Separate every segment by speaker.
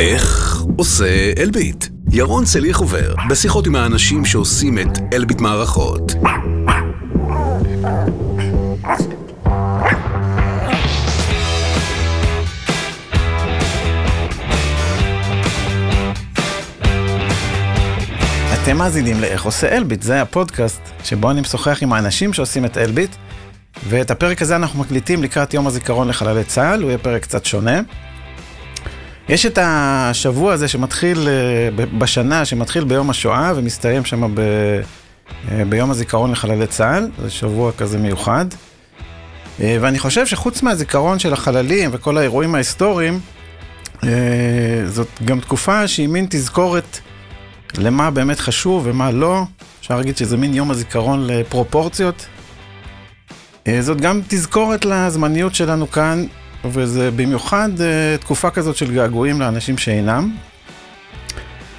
Speaker 1: איך עושה אלביט? ירון צליח עובר בשיחות עם האנשים שעושים את אלביט מערכות.
Speaker 2: אתם מאזינים לאיך עושה אלביט, זה הפודקאסט שבו אני משוחח עם האנשים שעושים את אלביט, ואת הפרק הזה אנחנו מקליטים לקראת יום הזיכרון לחללי צה"ל, הוא יהיה פרק קצת שונה. יש את השבוע הזה שמתחיל אה, בשנה, שמתחיל ביום השואה ומסתיים שם ב, אה, ביום הזיכרון לחללי צה"ל, זה שבוע כזה מיוחד. אה, ואני חושב שחוץ מהזיכרון של החללים וכל האירועים ההיסטוריים, זאת גם תקופה שהיא מין תזכורת למה באמת חשוב ומה לא. אפשר להגיד שזה מין יום הזיכרון לפרופורציות. זאת גם תזכורת לזמניות שלנו כאן, וזה במיוחד uh, תקופה כזאת של געגועים לאנשים שאינם.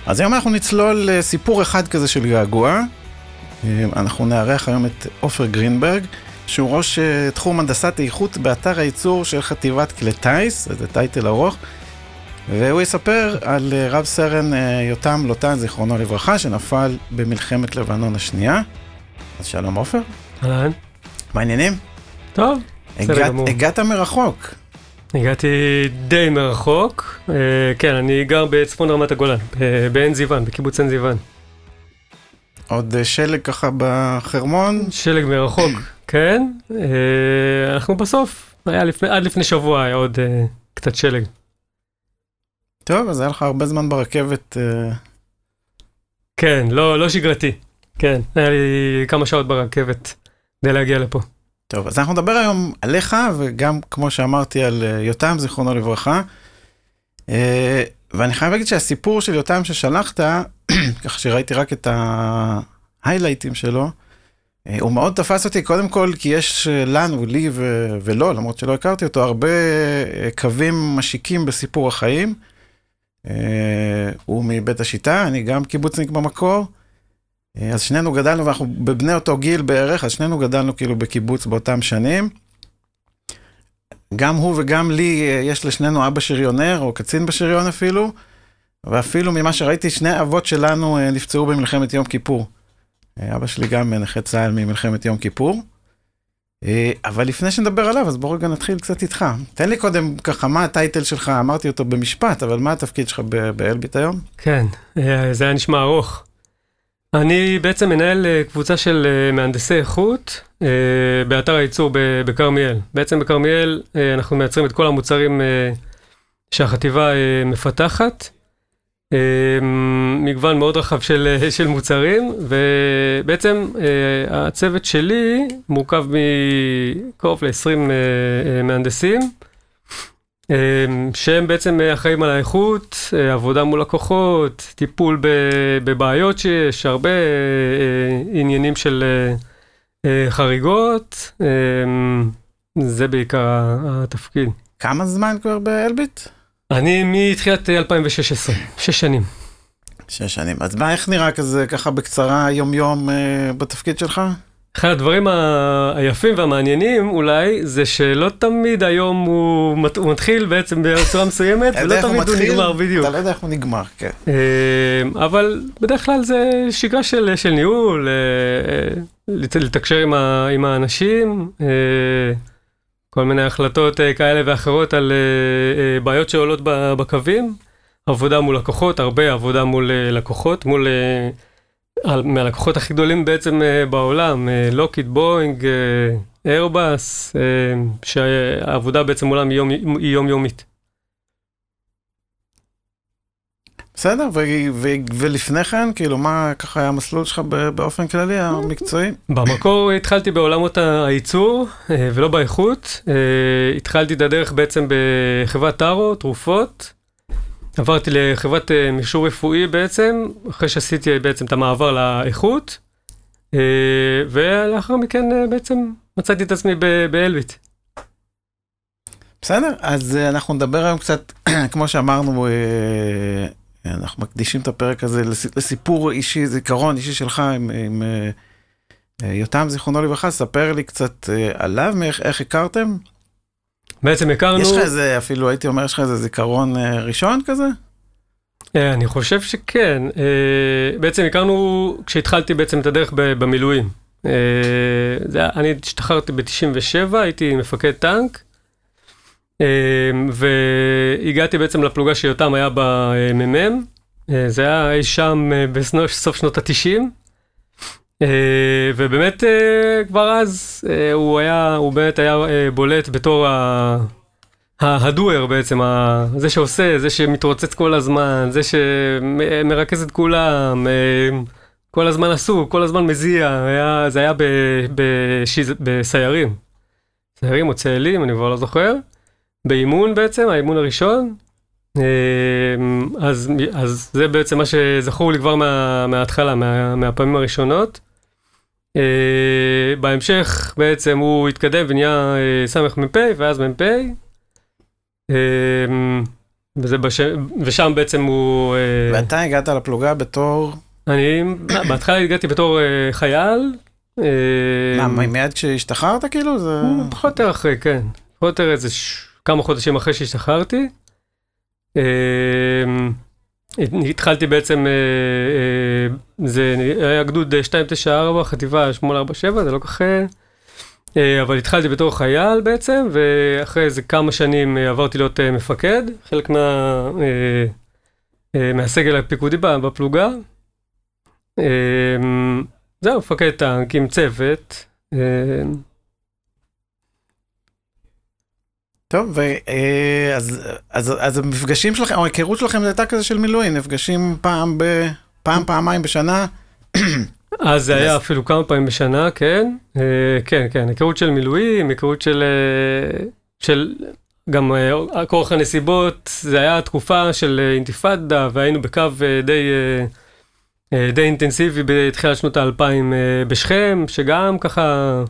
Speaker 2: אז היום אנחנו נצלול לסיפור אחד כזה של געגוע. Uh, אנחנו נארח היום את עופר גרינברג, שהוא ראש uh, תחום הנדסת איכות באתר הייצור של חטיבת כלי טיס, זה טייטל ארוך, והוא יספר על רב סרן יותם לוטן, זיכרונו לברכה, שנפל במלחמת לבנון השנייה. אז שלום עופר.
Speaker 3: אהלן.
Speaker 2: מה העניינים?
Speaker 3: טוב, בסדר
Speaker 2: גמור. הגעת מרחוק.
Speaker 3: הגעתי די מרחוק, uh, כן, אני גר בצפון רמת הגולן, בעין זיוון, בקיבוץ עין זיוון.
Speaker 2: עוד uh, שלג ככה בחרמון?
Speaker 3: שלג מרחוק, כן. Uh, אנחנו בסוף, היה לפני, עד לפני שבוע היה עוד uh, קצת שלג.
Speaker 2: טוב, אז היה לך הרבה זמן ברכבת. Uh...
Speaker 3: כן, לא, לא שגרתי. כן, היה לי כמה שעות ברכבת כדי להגיע לפה.
Speaker 2: טוב, אז אנחנו נדבר היום עליך, וגם, כמו שאמרתי, על אה, יותם, זיכרונו לברכה. אה, ואני חייב להגיד שהסיפור של יותם ששלחת, ככה שראיתי רק את ההיילייטים שלו, אה, הוא מאוד תפס אותי, קודם כל, כי יש לנו, לי ו- ולא, למרות שלא הכרתי אותו, הרבה קווים משיקים בסיפור החיים. הוא מבית השיטה, אני גם קיבוצניק במקור. אה, אז שנינו גדלנו, ואנחנו בבני אותו גיל בערך, אז שנינו גדלנו כאילו בקיבוץ באותם שנים. גם הוא וגם לי, אה, יש לשנינו אבא שריונר, או קצין בשריון אפילו, ואפילו ממה שראיתי, שני אבות שלנו אה, נפצעו במלחמת יום כיפור. אבא שלי גם נכה צה"ל ממלחמת יום כיפור. אבל לפני שנדבר עליו, אז בואו רגע נתחיל קצת איתך. תן לי קודם ככה, מה הטייטל שלך, אמרתי אותו במשפט, אבל מה התפקיד שלך באלביט היום?
Speaker 3: כן, זה היה נשמע ארוך. אני בעצם מנהל אה, קבוצה של אה, מהנדסי איכות אה, באתר הייצור בכרמיאל. בעצם בכרמיאל אנחנו מייצרים את כל המוצרים שהחטיבה מפתחת. מגוון מאוד רחב של, של מוצרים, ובעצם הצוות שלי מורכב מקרוב ל-20 מהנדסים. אמ, שהם בעצם אחראים על האיכות, אה, עבודה מול לקוחות, טיפול בבעיות שיש, הרבה אה, אה, עניינים של חריגות, אמ, זה בעיקר התפקיד.
Speaker 2: כמה זמן כבר באלביט?
Speaker 3: אני מתחילת 2016, שש שנים.
Speaker 2: שש שנים. אז מה, איך נראה כזה, ככה בקצרה, יום-יום בתפקיד שלך?
Speaker 3: אחד הדברים היפים והמעניינים אולי, זה שלא תמיד היום הוא, הוא מתחיל בעצם בצורה מסוימת, ולא תמיד הוא נגמר בדיוק.
Speaker 2: אתה לא יודע איך הוא נגמר, כן.
Speaker 3: אה, אבל בדרך כלל זה שגרה של, של ניהול, אה, אה, לתקשר עם, ה, עם האנשים, כל מיני החלטות כאלה ואחרות על בעיות שעולות בקווים, עבודה מול לקוחות, הרבה עבודה מול לקוחות, מול... מהלקוחות הכי גדולים בעצם uh, בעולם, לוקיד, בואינג, איירבאס, שהעבודה בעצם מולם היא, יום, יומיומית.
Speaker 2: בסדר, ו- ו- ולפני כן, כאילו, מה ככה היה המסלול שלך באופן כללי, המקצועי?
Speaker 3: במקור התחלתי בעולמות הייצור אה, ולא באיכות. אה, התחלתי את הדרך בעצם בחברת טארו, תרופות. עברתי לחברת אה, מכשור רפואי בעצם, אחרי שעשיתי בעצם את המעבר לאיכות, אה, ולאחר מכן אה, בעצם מצאתי את עצמי באלביט.
Speaker 2: בסדר, אז אנחנו נדבר היום קצת, כמו שאמרנו, אנחנו מקדישים את הפרק הזה לסיפור אישי, זיכרון אישי שלך עם, עם יותם, זיכרונו לברכה, ספר לי קצת עליו, מאיך, איך הכרתם.
Speaker 3: בעצם הכרנו...
Speaker 2: יש לך איזה, אפילו הייתי אומר, יש לך איזה זיכרון אה, ראשון כזה?
Speaker 3: אה, אני חושב שכן. אה, בעצם הכרנו כשהתחלתי בעצם את הדרך במילואים. אה, זה אני השתחררתי ב-97, הייתי מפקד טנק, אה, והגעתי בעצם לפלוגה שיותם היה במ"מ. אה, זה היה אי שם אה, בסוף שנות ה-90. ובאמת אה, כבר אז אה, הוא היה, הוא באמת היה אה, בולט בתור ה... הדואר בעצם, זה שעושה, זה שמתרוצץ כל הזמן, זה שמרכז את כולם, אה, כל הזמן עסוק, כל הזמן מזיע, היה, זה היה ב, בשיז, בסיירים. סיירים או צאלים, אני כבר לא זוכר. באימון בעצם, האימון הראשון. אה, אז, אז זה בעצם מה שזכור לי כבר מה, מההתחלה, מה, מהפעמים הראשונות. אה, בהמשך בעצם הוא התקדם ונהיה אה, סמ"פ ואז מ"פ. אמ, וזה בש... ושם בעצם הוא... אה,
Speaker 2: ואתה הגעת לפלוגה בתור...
Speaker 3: אני בהתחלה הגעתי בתור אה, חייל. אה,
Speaker 2: מה, מיד כשהשתחררת כאילו? זה...
Speaker 3: פחות או יותר אחרי, כן. פחות או יותר איזה ש... כמה חודשים אחרי שהשתחררתי. התחלתי בעצם, אה, אה, זה היה גדוד 294, חטיבה 847, זה לא כך... אה, אבל התחלתי בתור חייל בעצם, ואחרי איזה כמה שנים עברתי להיות מפקד, חלק מה, מהסגל הפיקודי בפלוגה. זהו, מפקד טנק עם צוות. אה,
Speaker 2: טוב, אה, אז, אז, אז המפגשים שלכם, או ההיכרות שלכם הייתה כזה של מילואים, נפגשים פעם ב... פעם, פעמיים בשנה.
Speaker 3: אז זה היה אפילו כמה פעמים בשנה, כן. אה, כן, כן, היכרות של מילואים, היכרות של... אה, של גם אה, כורח הנסיבות, זה היה תקופה של אה, אינתיפאדה, והיינו בקו אה, די, אה, אה, די אינטנסיבי בתחילת שנות האלפיים אה, בשכם, שגם ככה אה,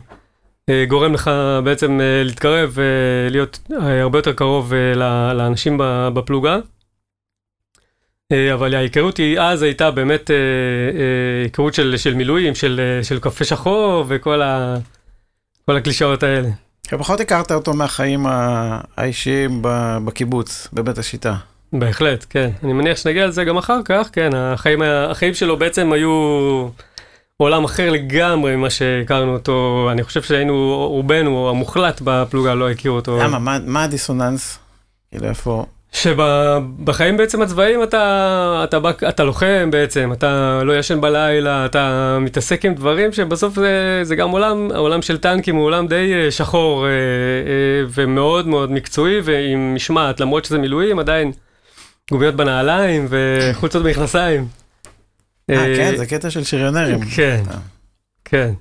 Speaker 3: גורם לך בעצם אה, להתקרב ולהיות אה, הרבה יותר קרוב אה, לאנשים בפלוגה. אה, אבל ההיכרות היא אז הייתה באמת אה, אה, היכרות של, של מילואים, של, אה, של קפה שחור וכל ה, כל הקלישאות האלה.
Speaker 2: שפחות הכרת אותו מהחיים האישיים בקיבוץ, בבית השיטה.
Speaker 3: בהחלט, כן. אני מניח שנגיע לזה גם אחר כך, כן. החיים, החיים שלו בעצם היו עולם אחר לגמרי ממה שהכרנו אותו. אני חושב שהיינו, רובנו המוחלט בפלוגה לא הכיר אותו.
Speaker 2: למה, מה, מה הדיסוננס? כאילו איפה...
Speaker 3: שבחיים בעצם הצבאיים אתה, אתה, בא, אתה לוחם בעצם, אתה לא ישן בלילה, אתה מתעסק עם דברים שבסוף זה, זה גם עולם, העולם של טנקים הוא עולם די אה, שחור אה, אה, ומאוד מאוד מקצועי ועם משמעת, למרות שזה מילואים עדיין גומיות בנעליים וחולצות במכנסיים.
Speaker 2: אה, כן, זה קטע של שריונרים.
Speaker 3: כן,
Speaker 2: אה.
Speaker 3: כן.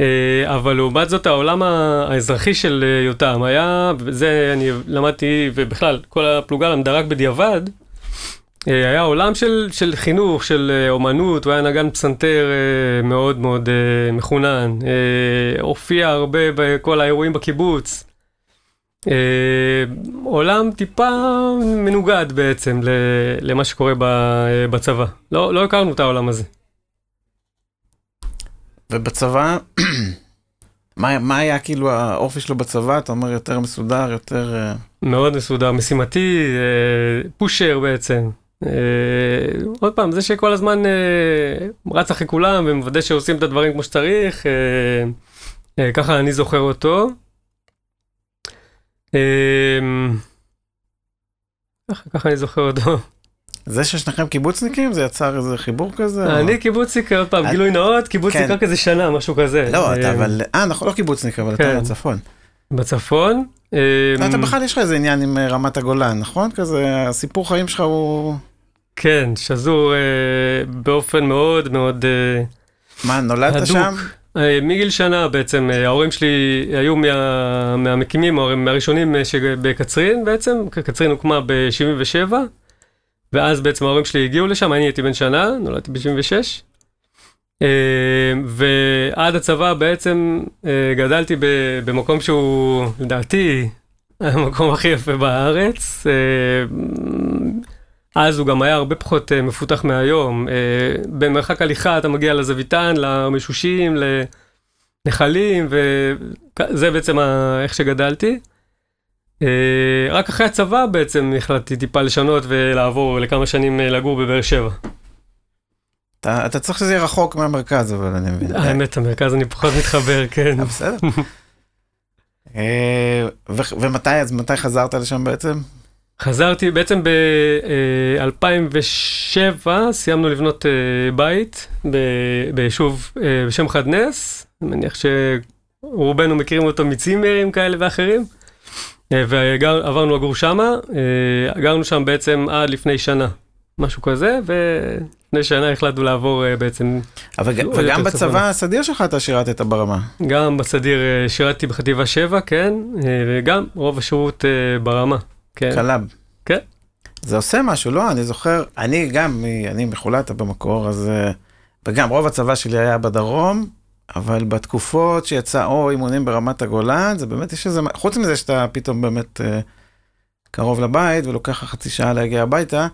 Speaker 3: אה, אבל לעומת זאת העולם האזרחי של אה, יותם היה, וזה אני למדתי, ובכלל כל הפלוגה למדה רק בדיעבד, אה, היה עולם של, של חינוך, של אה, אומנות, הוא היה נגן פסנתר אה, מאוד מאוד אה, מחונן, אה, הופיע הרבה בכל האירועים בקיבוץ. אה, עולם טיפה מנוגד בעצם ל- למה שקורה ב- אה, בצבא. לא, לא הכרנו את העולם הזה.
Speaker 2: ובצבא, מה, מה היה כאילו האופי שלו בצבא? אתה אומר יותר מסודר, יותר... אה,
Speaker 3: מאוד מסודר, משימתי, אה, פושר בעצם. אה, עוד פעם, זה שכל הזמן אה, רץ אחרי כולם ומוודא שעושים את הדברים כמו שצריך, אה, אה, ככה אני זוכר אותו. אה, ככה, אני זוכר אותו.
Speaker 2: זה ששניכם קיבוצניקים, זה יצר איזה חיבור כזה?
Speaker 3: אני קיבוצניק, עוד פעם,
Speaker 2: את-
Speaker 3: גילוי נאות, קיבוצניק
Speaker 2: כן.
Speaker 3: רק איזה שנה, משהו כזה.
Speaker 2: לא, אתה
Speaker 3: אה,
Speaker 2: אבל... אה, נכון, לא קיבוצניק, אבל אתה
Speaker 3: כן.
Speaker 2: מהצפון.
Speaker 3: בצפון. אה,
Speaker 2: אתה בכלל יש לך איזה עניין עם אה, רמת הגולן, נכון? כזה, הסיפור חיים שלך הוא...
Speaker 3: כן, שזור אה, באופן מאוד מאוד... אה,
Speaker 2: מה, נולדת. שם?
Speaker 3: אה, מגיל שנה בעצם, אה, ההורים שלי היו מה, מהמקימים, מהראשונים אה, שבקצרין בעצם, קצרין הוקמה ב-77, ואז בעצם ההורים שלי הגיעו לשם, אני הייתי בן שנה, נולדתי ב-76, ועד הצבא בעצם גדלתי במקום שהוא לדעתי המקום הכי יפה בארץ. אז הוא גם היה הרבה פחות אה, מפותח מהיום. אה, במרחק הליכה אתה מגיע לזוויתן, למשושים, לנחלים, וזה בעצם ה- איך שגדלתי. אה, רק אחרי הצבא בעצם החלטתי טיפה לשנות ולעבור לכמה שנים לגור בבאר שבע.
Speaker 2: אתה, אתה צריך שזה יהיה רחוק מהמרכז, אבל אני מבין.
Speaker 3: האמת, המרכז אני פחות מתחבר, כן.
Speaker 2: בסדר. ו- ומתי, אז מתי חזרת לשם בעצם?
Speaker 3: חזרתי בעצם ב-2007, סיימנו לבנות אה, בית ביישוב אה, בשם חד נס, אני מניח שרובנו מכירים אותו מצימרים כאלה ואחרים, אה, ועברנו לגור שמה, גרנו שם בעצם עד לפני שנה, משהו כזה, ולפני שנה החלטנו לעבור בעצם,
Speaker 2: אבל וגם בצבא. הסדיר שלך אתה שירתת ברמה.
Speaker 3: גם בסדיר שירתתי בחטיבה 7, כן, וגם רוב השירות ברמה.
Speaker 2: Club.
Speaker 3: כן.
Speaker 2: זה עושה משהו, לא? אני זוכר, אני גם, אני מחולתה במקור, אז... אה, וגם רוב הצבא שלי היה בדרום, אבל בתקופות שיצא או אימונים ברמת הגולן, זה באמת יש איזה... חוץ מזה שאתה פתאום באמת אה, קרוב לבית ולוקח לך חצי שעה להגיע הביתה,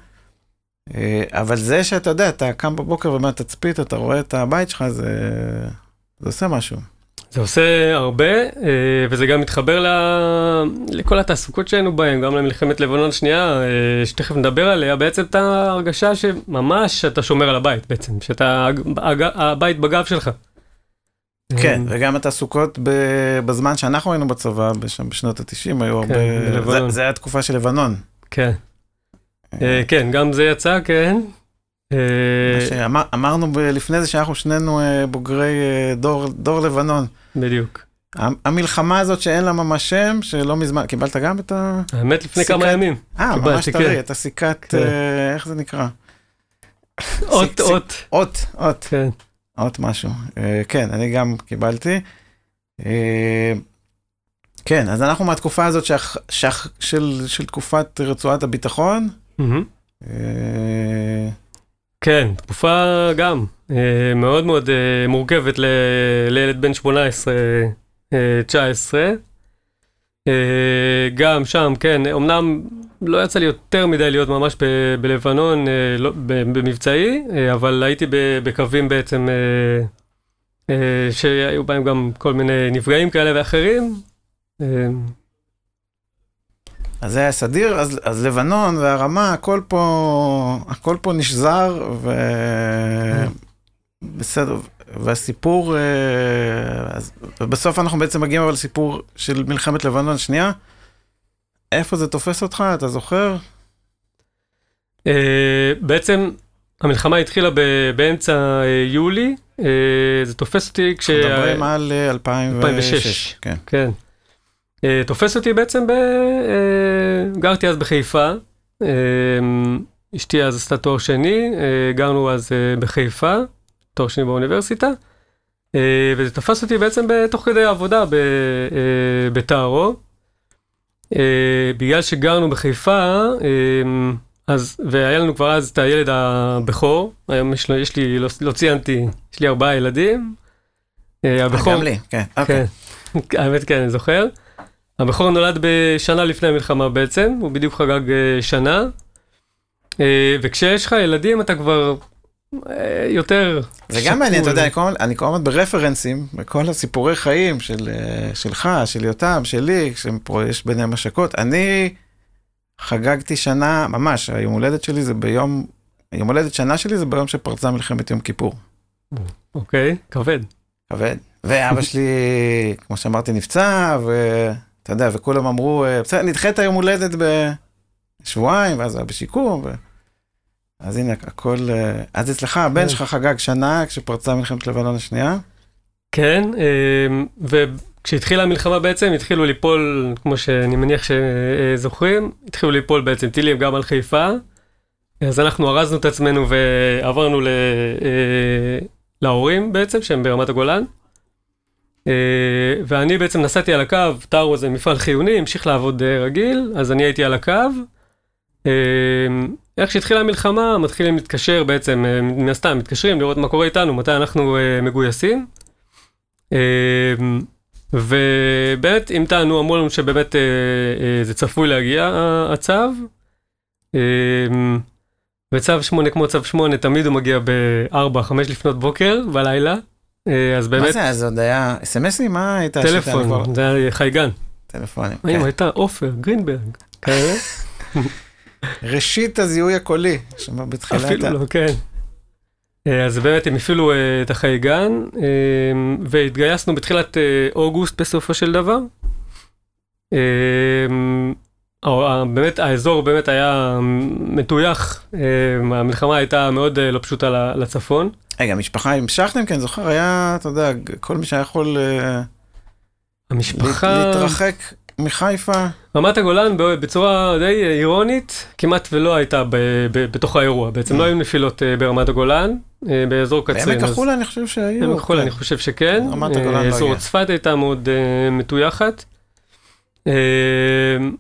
Speaker 2: אה, אבל זה שאתה יודע, אתה קם בבוקר ומהתצפית, אתה רואה את הבית שלך, זה, זה עושה משהו.
Speaker 3: זה עושה הרבה, אה, וזה גם מתחבר ל... לכל התעסוקות שהיינו בהן, גם למלחמת לבנון שנייה, אה, שתכף נדבר עליה, בעצם את ההרגשה שממש אתה שומר על הבית בעצם, שאתה, הבית בגב שלך.
Speaker 2: כן,
Speaker 3: אה,
Speaker 2: וגם התעסוקות בזמן שאנחנו היינו בצבא, בשנות ה-90 היו הרבה...
Speaker 3: כן, בלבנון.
Speaker 2: זה, זה היה תקופה של לבנון.
Speaker 3: כן, כן, גם זה יצא, כן. אה,
Speaker 2: אמרנו לפני זה שאנחנו שנינו אה, בוגרי אה, דור, דור לבנון.
Speaker 3: בדיוק.
Speaker 2: המ- המלחמה הזאת שאין לה ממש שם, שלא מזמן, קיבלת גם את ה...
Speaker 3: האמת לפני כמה
Speaker 2: סיכת-
Speaker 3: ימים.
Speaker 2: אה, ממש טרי,
Speaker 3: כן.
Speaker 2: את הסיכת,
Speaker 3: כן.
Speaker 2: איך זה נקרא?
Speaker 3: אות, אות.
Speaker 2: אות, אות,
Speaker 3: כן.
Speaker 2: אות משהו. כן, אני גם קיבלתי. כן, אז אנחנו מהתקופה הזאת שאח, שאח, של, של תקופת רצועת הביטחון.
Speaker 3: כן, תקופה גם אה, מאוד מאוד אה, מורכבת ל- לילד בן 18, אה, 19. גם שם, כן, אמנם לא יצא לי יותר מדי להיות ממש ב- בלבנון, לא, במבצעי, אבל הייתי בקווים בעצם שהיו בהם גם כל מיני נפגעים כאלה ואחרים. אה,
Speaker 2: אז זה היה סדיר, אז, אז לבנון והרמה, הכל פה, הכל פה נשזר, ו... בסדר, והסיפור, אה, אז, ובסוף אנחנו בעצם מגיעים אבל לסיפור של מלחמת לבנון השנייה. איפה זה תופס אותך, אתה זוכר?
Speaker 3: אה, בעצם המלחמה התחילה ב- באמצע אה, יולי, אה, זה תופס אותי כש...
Speaker 2: מדברים על אה, 2006.
Speaker 3: 2006.
Speaker 2: כן.
Speaker 3: אה, תופס אותי בעצם ב... אה, גרתי אז בחיפה, אה, אשתי אז עשתה תואר שני, גרנו אז בחיפה, תואר שני באוניברסיטה, אה, וזה תפס אותי בעצם תוך כדי העבודה. אה, בגלל שגרנו בחיפה, אז, והיה לנו כבר אז את הילד הבכור, היום יש, יש לי, לא, לא ציינתי, יש לי ארבעה ילדים. אה, הבכור,
Speaker 2: גם לי, כן. אוקיי.
Speaker 3: כן, האמת כן, אני זוכר. הבכור נולד בשנה לפני המלחמה בעצם, הוא בדיוק חגג אה, שנה. אה, וכשיש לך ילדים אתה כבר אה, יותר
Speaker 2: זה גם מעניין, אתה. יודע, אני כל הזמן- ברפרנסים, בכל הסיפורי חיים של, שלך, של יותם, שלי, שיש ביניהם השקות. אני חגגתי שנה, ממש, היום הולדת שלי זה ביום, יום הולדת שנה שלי זה ביום שפרצה מלחמת יום כיפור.
Speaker 3: אוקיי, כבד.
Speaker 2: כבד. ואבא שלי, כמו שאמרתי, נפצע, ואתה יודע, וכולם אמרו, אה, בסדר, נדחה את היום הולדת בשבועיים, ואז היה בשיקום. ו... אז הנה, הכל... אה, אז אצלך, הבן
Speaker 3: כן.
Speaker 2: שלך חגג שנה כשפרצה מלחמת לבנון השנייה.
Speaker 3: כן, אה, וכשהתחילה המלחמה בעצם התחילו ליפול, כמו שאני מניח שזוכרים, התחילו ליפול בעצם טילים גם על חיפה. אז אנחנו ארזנו את עצמנו ועברנו ל, אה, להורים בעצם, שהם ברמת הגולן. אה, ואני בעצם נסעתי על הקו, טארו זה מפעל חיוני, המשיך לעבוד אה, רגיל, אז אני הייתי על הקו. אה, איך שהתחילה המלחמה, מתחילים להתקשר בעצם, מן הסתם, מתקשרים לראות מה קורה איתנו, מתי אנחנו מגויסים. ובאמת המתנו, אמרו לנו שבאמת זה צפוי להגיע הצו. וצו 8 כמו צו 8 תמיד הוא מגיע ב-4-5 לפנות בוקר בלילה. אה, אז
Speaker 2: מה
Speaker 3: באמת
Speaker 2: זה, אז עוד היה אס.אם.אסים? מה היית? עשית? אני כבר-
Speaker 3: טלפון, זה היה חייגן.
Speaker 2: טלפונים.
Speaker 3: האם
Speaker 2: כן.
Speaker 3: הייתה עופר, גרינברג, כאלה?
Speaker 2: ראשית הזיהוי הקולי, שבא בתחילת
Speaker 3: אפילו. לא, כן. אה, אז באמת הם הפעילו אה, את החייגן, אה, והתגייסנו בתחילת אה, אוגוסט בסופו של דבר. באמת האזור באמת היה מטויח, אה, המלחמה הייתה מאוד אה, לא פשוטה לצפון.
Speaker 2: רגע, משפחה המשכתם? כי אני זוכר, היה, אתה יודע, כל מי שהיה יכול אה,
Speaker 3: המשפחה,
Speaker 2: להתרחק מחיפה.
Speaker 3: רמת הגולן בצורה די אירונית, כמעט ולא הייתה ב- ב- בתוך האירוע, בעצם לא היו נפילות ברמת הגולן, באזור קצרין.
Speaker 2: בעמק החולה אני חושב שהיו.
Speaker 3: עמק החולה
Speaker 2: כן.
Speaker 3: אני חושב שכן.
Speaker 2: רמת הגולן לא
Speaker 3: אזור
Speaker 2: היה.
Speaker 3: צפת הייתה מאוד מטויחת. אה,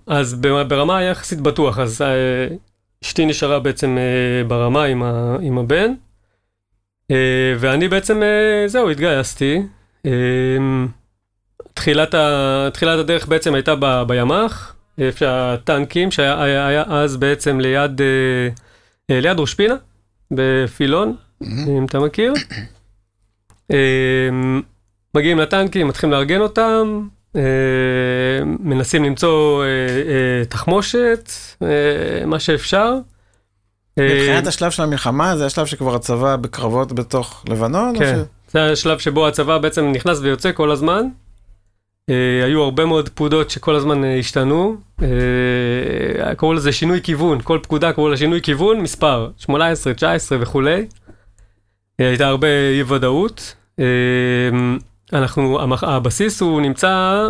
Speaker 3: אז ברמה היה יחסית בטוח, אז אה, אשתי נשארה בעצם אה, ברמה עם ה- עם הבן. אה, ואני בעצם, זהו, התגייסתי. אה, תחילת ה- תחילת הדרך בעצם הייתה ב- בימ"ח, איפה שהטנקים, שהיה היה- היה אז בעצם ליד ליד ראש פינה, בפילון. אם אתה מכיר. אמ, מגיעים לטנקים, מתחילים לארגן אותם, מנסים למצוא אה, אה, תחמושת, אה, מה שאפשר. אה,
Speaker 2: מבחינת השלב של המלחמה, זה השלב שכבר הצבא בקרבות בתוך לבנון?
Speaker 3: כן,
Speaker 2: ש-
Speaker 3: זה השלב שבו הצבא בעצם נכנס ויוצא כל הזמן. אה, היו הרבה מאוד פקודות שכל הזמן אה, השתנו. אה, קראו לזה שינוי כיוון, כל פקודה קראו לה שינוי כיוון, מספר 18, 19 וכולי. אה, הייתה הרבה אי ודאות. אנחנו, הבסיס הוא נמצא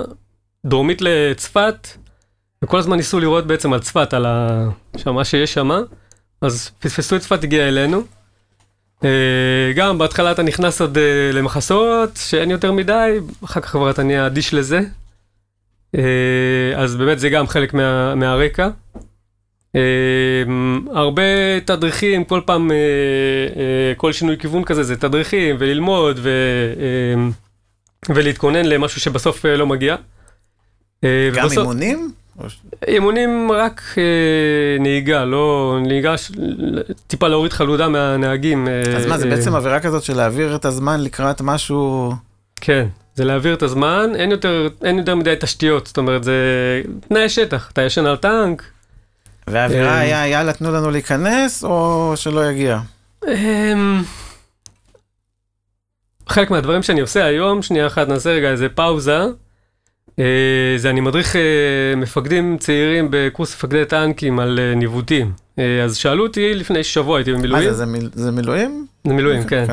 Speaker 3: דרומית לצפת, וכל הזמן ניסו לראות בעצם על צפת, על ה... מה שיש שם, אז פספסו את צפת, הגיע אלינו. אה, גם בהתחלה אתה נכנס עוד אה, למחסות שאין יותר מדי, אחר כך כבר אתה נהיה אדיש לזה. אה, אז באמת זה גם חלק מה, מהרקע. הרבה תדריכים, כל פעם, כל שינוי כיוון כזה זה תדריכים וללמוד ו, ולהתכונן למשהו שבסוף אה, לא מגיע. אה,
Speaker 2: גם
Speaker 3: ובסוף-
Speaker 2: אימונים?
Speaker 3: אימונים רק אה, נהיגה, לא נהיגה, ש... טיפה להוריד חלודה מהנהגים. אה,
Speaker 2: אז מה, זה
Speaker 3: אה,
Speaker 2: בעצם עבירה כזאת של להעביר את הזמן לקראת משהו...
Speaker 3: כן, זה להעביר את הזמן, אין יותר, אין יותר מדי תשתיות, זאת אומרת, זה תנאי שטח, אתה ישן על טנק.
Speaker 2: והאווירה
Speaker 3: אה,
Speaker 2: היה, יאללה, תנו לנו להיכנס, או שלא יגיע?
Speaker 3: אמ, חלק מהדברים שאני עושה היום, שנייה אחת נעשה רגע איזה פאוזה. אה, זה אני מדריך אה, מפקדים צעירים בקורס מפקדי טנקים על אה, ניווטים. אה, אז שאלו אותי לפני שבוע הייתי
Speaker 2: מה
Speaker 3: במילואים.
Speaker 2: זה, זה מיל- זה מילואים?
Speaker 3: זה מילואים, כן.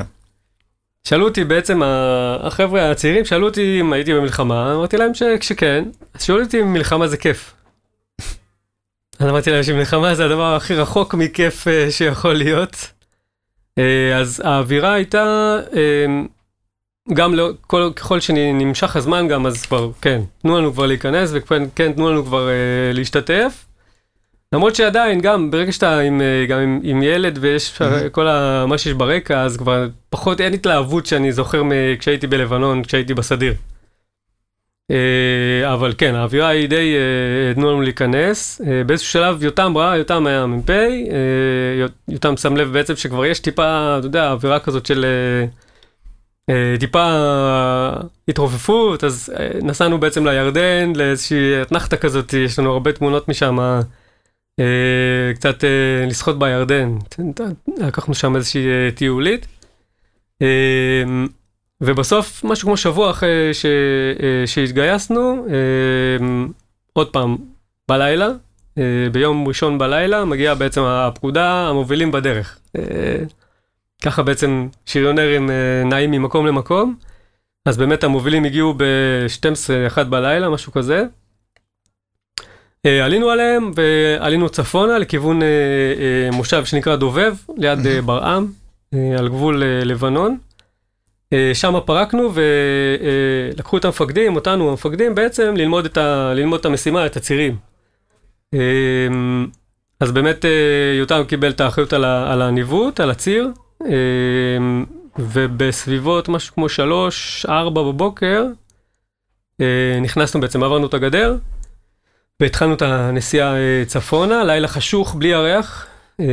Speaker 3: שאלו אותי בעצם, החבר'ה הצעירים שאלו אותי אם הייתי במלחמה, אמרתי להם שכן, אז שאלו אותי אם מלחמה זה כיף. אז אמרתי להם שמלחמה זה הדבר הכי רחוק מכיף אה, שיכול להיות. אה, אז האווירה הייתה, אה, גם לא, כל, ככל שנמשך הזמן גם, אז כבר, כן, תנו לנו כבר להיכנס, וכן, כן, תנו לנו כבר אה, להשתתף. למרות שעדיין, גם ברגע שאתה עם, אה, גם עם, עם ילד ויש
Speaker 2: Mhm.
Speaker 3: כל ה, מה שיש ברקע, אז כבר פחות אין התלהבות שאני זוכר כשהייתי בלבנון, כשהייתי בסדיר. אה, אבל כן, האווירה היא די, אה, תנו לנו להיכנס. אה, באיזשהו שלב יותם ראה, יותם היה מ"פ, אה, יותם שם לב בעצם שכבר יש טיפה, אתה יודע, אווירה כזאת של אה, טיפה התרופפות, אז אה, נסענו בעצם לירדן, לאיזושהי אתנחתה כזאת, יש לנו הרבה תמונות משם. אה, קצת אה, לשחות בירדן, לקחנו שם איזושהי אה, טיולית. אה, ובסוף, משהו כמו שבוע אחרי ש, אה, שהתגייסנו, אה, עוד פעם, בלילה, אה, ביום ראשון בלילה, מגיעה בעצם הפקודה, המובילים בדרך. ככה בעצם שריונרים אה, נעים ממקום למקום. אז באמת המובילים הגיעו ב-12-1 בלילה, משהו כזה. אה, עלינו עליהם ועלינו צפונה לכיוון אה, מושב שנקרא דובב, ליד ברעם, על גבול לבנון. שם פרקנו ולקחו את המפקדים, אותנו המפקדים בעצם, ללמוד את, ה, ללמוד את המשימה, את הצירים. אז באמת יותם קיבל את האחריות על, ה, על הניווט, על הציר, ובסביבות משהו כמו שלוש, ארבע בבוקר, אה, נכנסנו בעצם, עברנו את הגדר, והתחלנו את הנסיעה אה, צפונה, לילה חשוך, בלי ירח. אה,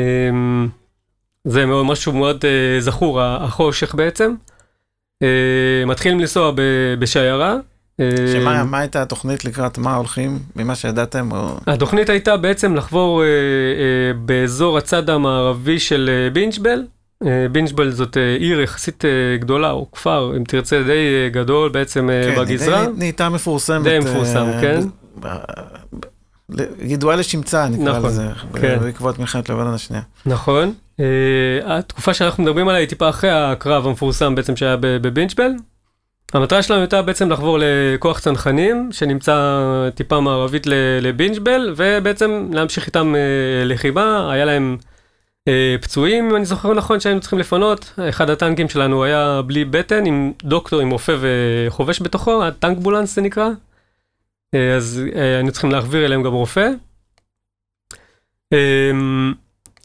Speaker 3: זה מאוד, משהו מאוד אה, זכור, החושך בעצם. מתחילים לנסוע בשיירה,
Speaker 2: שמה מה הייתה התוכנית לקראת מה הולכים, ממה שידעתם? או...
Speaker 3: התוכנית הייתה בעצם לחבור באזור הצד המערבי של בינג'בל. אה, בינג'בל זאת אה, עיר יחסית אה, גדולה, או כפר, אם תרצה, די גדול בעצם
Speaker 2: כן,
Speaker 3: בגזרה.
Speaker 2: היא די נהייתה מפורסמת.
Speaker 3: די מפורסם,
Speaker 2: אה,
Speaker 3: כן.
Speaker 2: ידועה לשמצה, נקרא
Speaker 3: נכון,
Speaker 2: לזה,
Speaker 3: כן.
Speaker 2: בעקבות מלחמת לבנון השנייה.
Speaker 3: נכון. Uh, התקופה שאנחנו מדברים עליה היא טיפה אחרי הקרב המפורסם בעצם שהיה ב- בבינצ'בל. המטרה שלנו הייתה בעצם לחבור לכוח צנחנים שנמצא טיפה מערבית לבינג'בל ובעצם להמשיך איתם uh, לחימה, היה להם uh, פצועים אם אני זוכר נכון שהיינו צריכים לפנות, אחד הטנקים שלנו היה בלי בטן עם דוקטור עם רופא וחובש בתוכו, הטנק בולנס זה נקרא. Uh, אז uh, היינו צריכים להחביר אליהם גם רופא.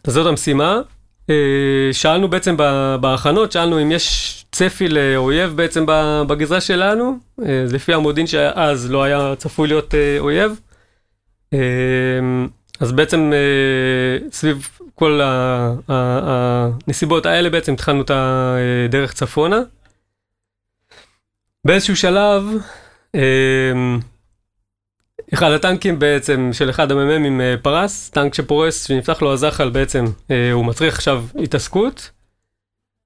Speaker 3: אז זאת המשימה. אה, שאלנו בעצם בהכנות, שאלנו אם יש צפי לאויב בעצם בגזרה שלנו, אה, לפי המודיעין שאז לא היה צפוי להיות אה, אויב. אה, אז בעצם אה, סביב כל הנסיבות האלה בעצם התחלנו את הדרך צפונה. באיזשהו שלב, אה, אחד הטנקים בעצם של אחד המ"מים אה, פרס, טנק שפורס, שנפתח לו הזחל בעצם, אה, הוא מצריך עכשיו התעסקות.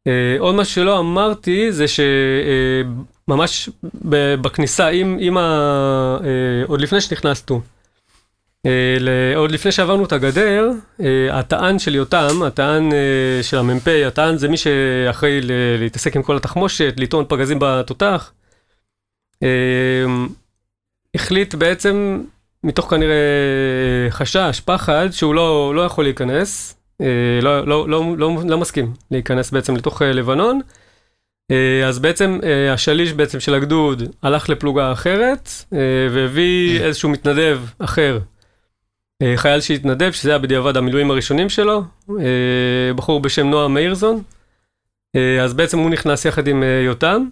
Speaker 3: אה, עוד משהו שלא אמרתי זה שממש בכניסה, עם, עם ה... אה, עוד לפני שנכנסנו, אה, עוד לפני שעברנו את הגדר, אה, הטען של יותם, הטען אה, של המ"פ, הטען זה מי שאחראי להתעסק עם כל התחמושת, לטעון פגזים בתותח. אה, החליט בעצם, מתוך כנראה חשש, פחד, שהוא לא, לא יכול להיכנס, אה, לא, לא, לא, לא, לא מסכים להיכנס בעצם לתוך אה, לבנון. אה, אז בעצם אה, השליש בעצם של הגדוד הלך לפלוגה אחרת, אה, והביא איזשהו מתנדב אחר, אה, חייל שהתנדב, שזה היה בדיעבד המילואים הראשונים שלו, אה, בחור בשם נועה מאירזון. אה, אז בעצם הוא נכנס יחד עם אה, יותם.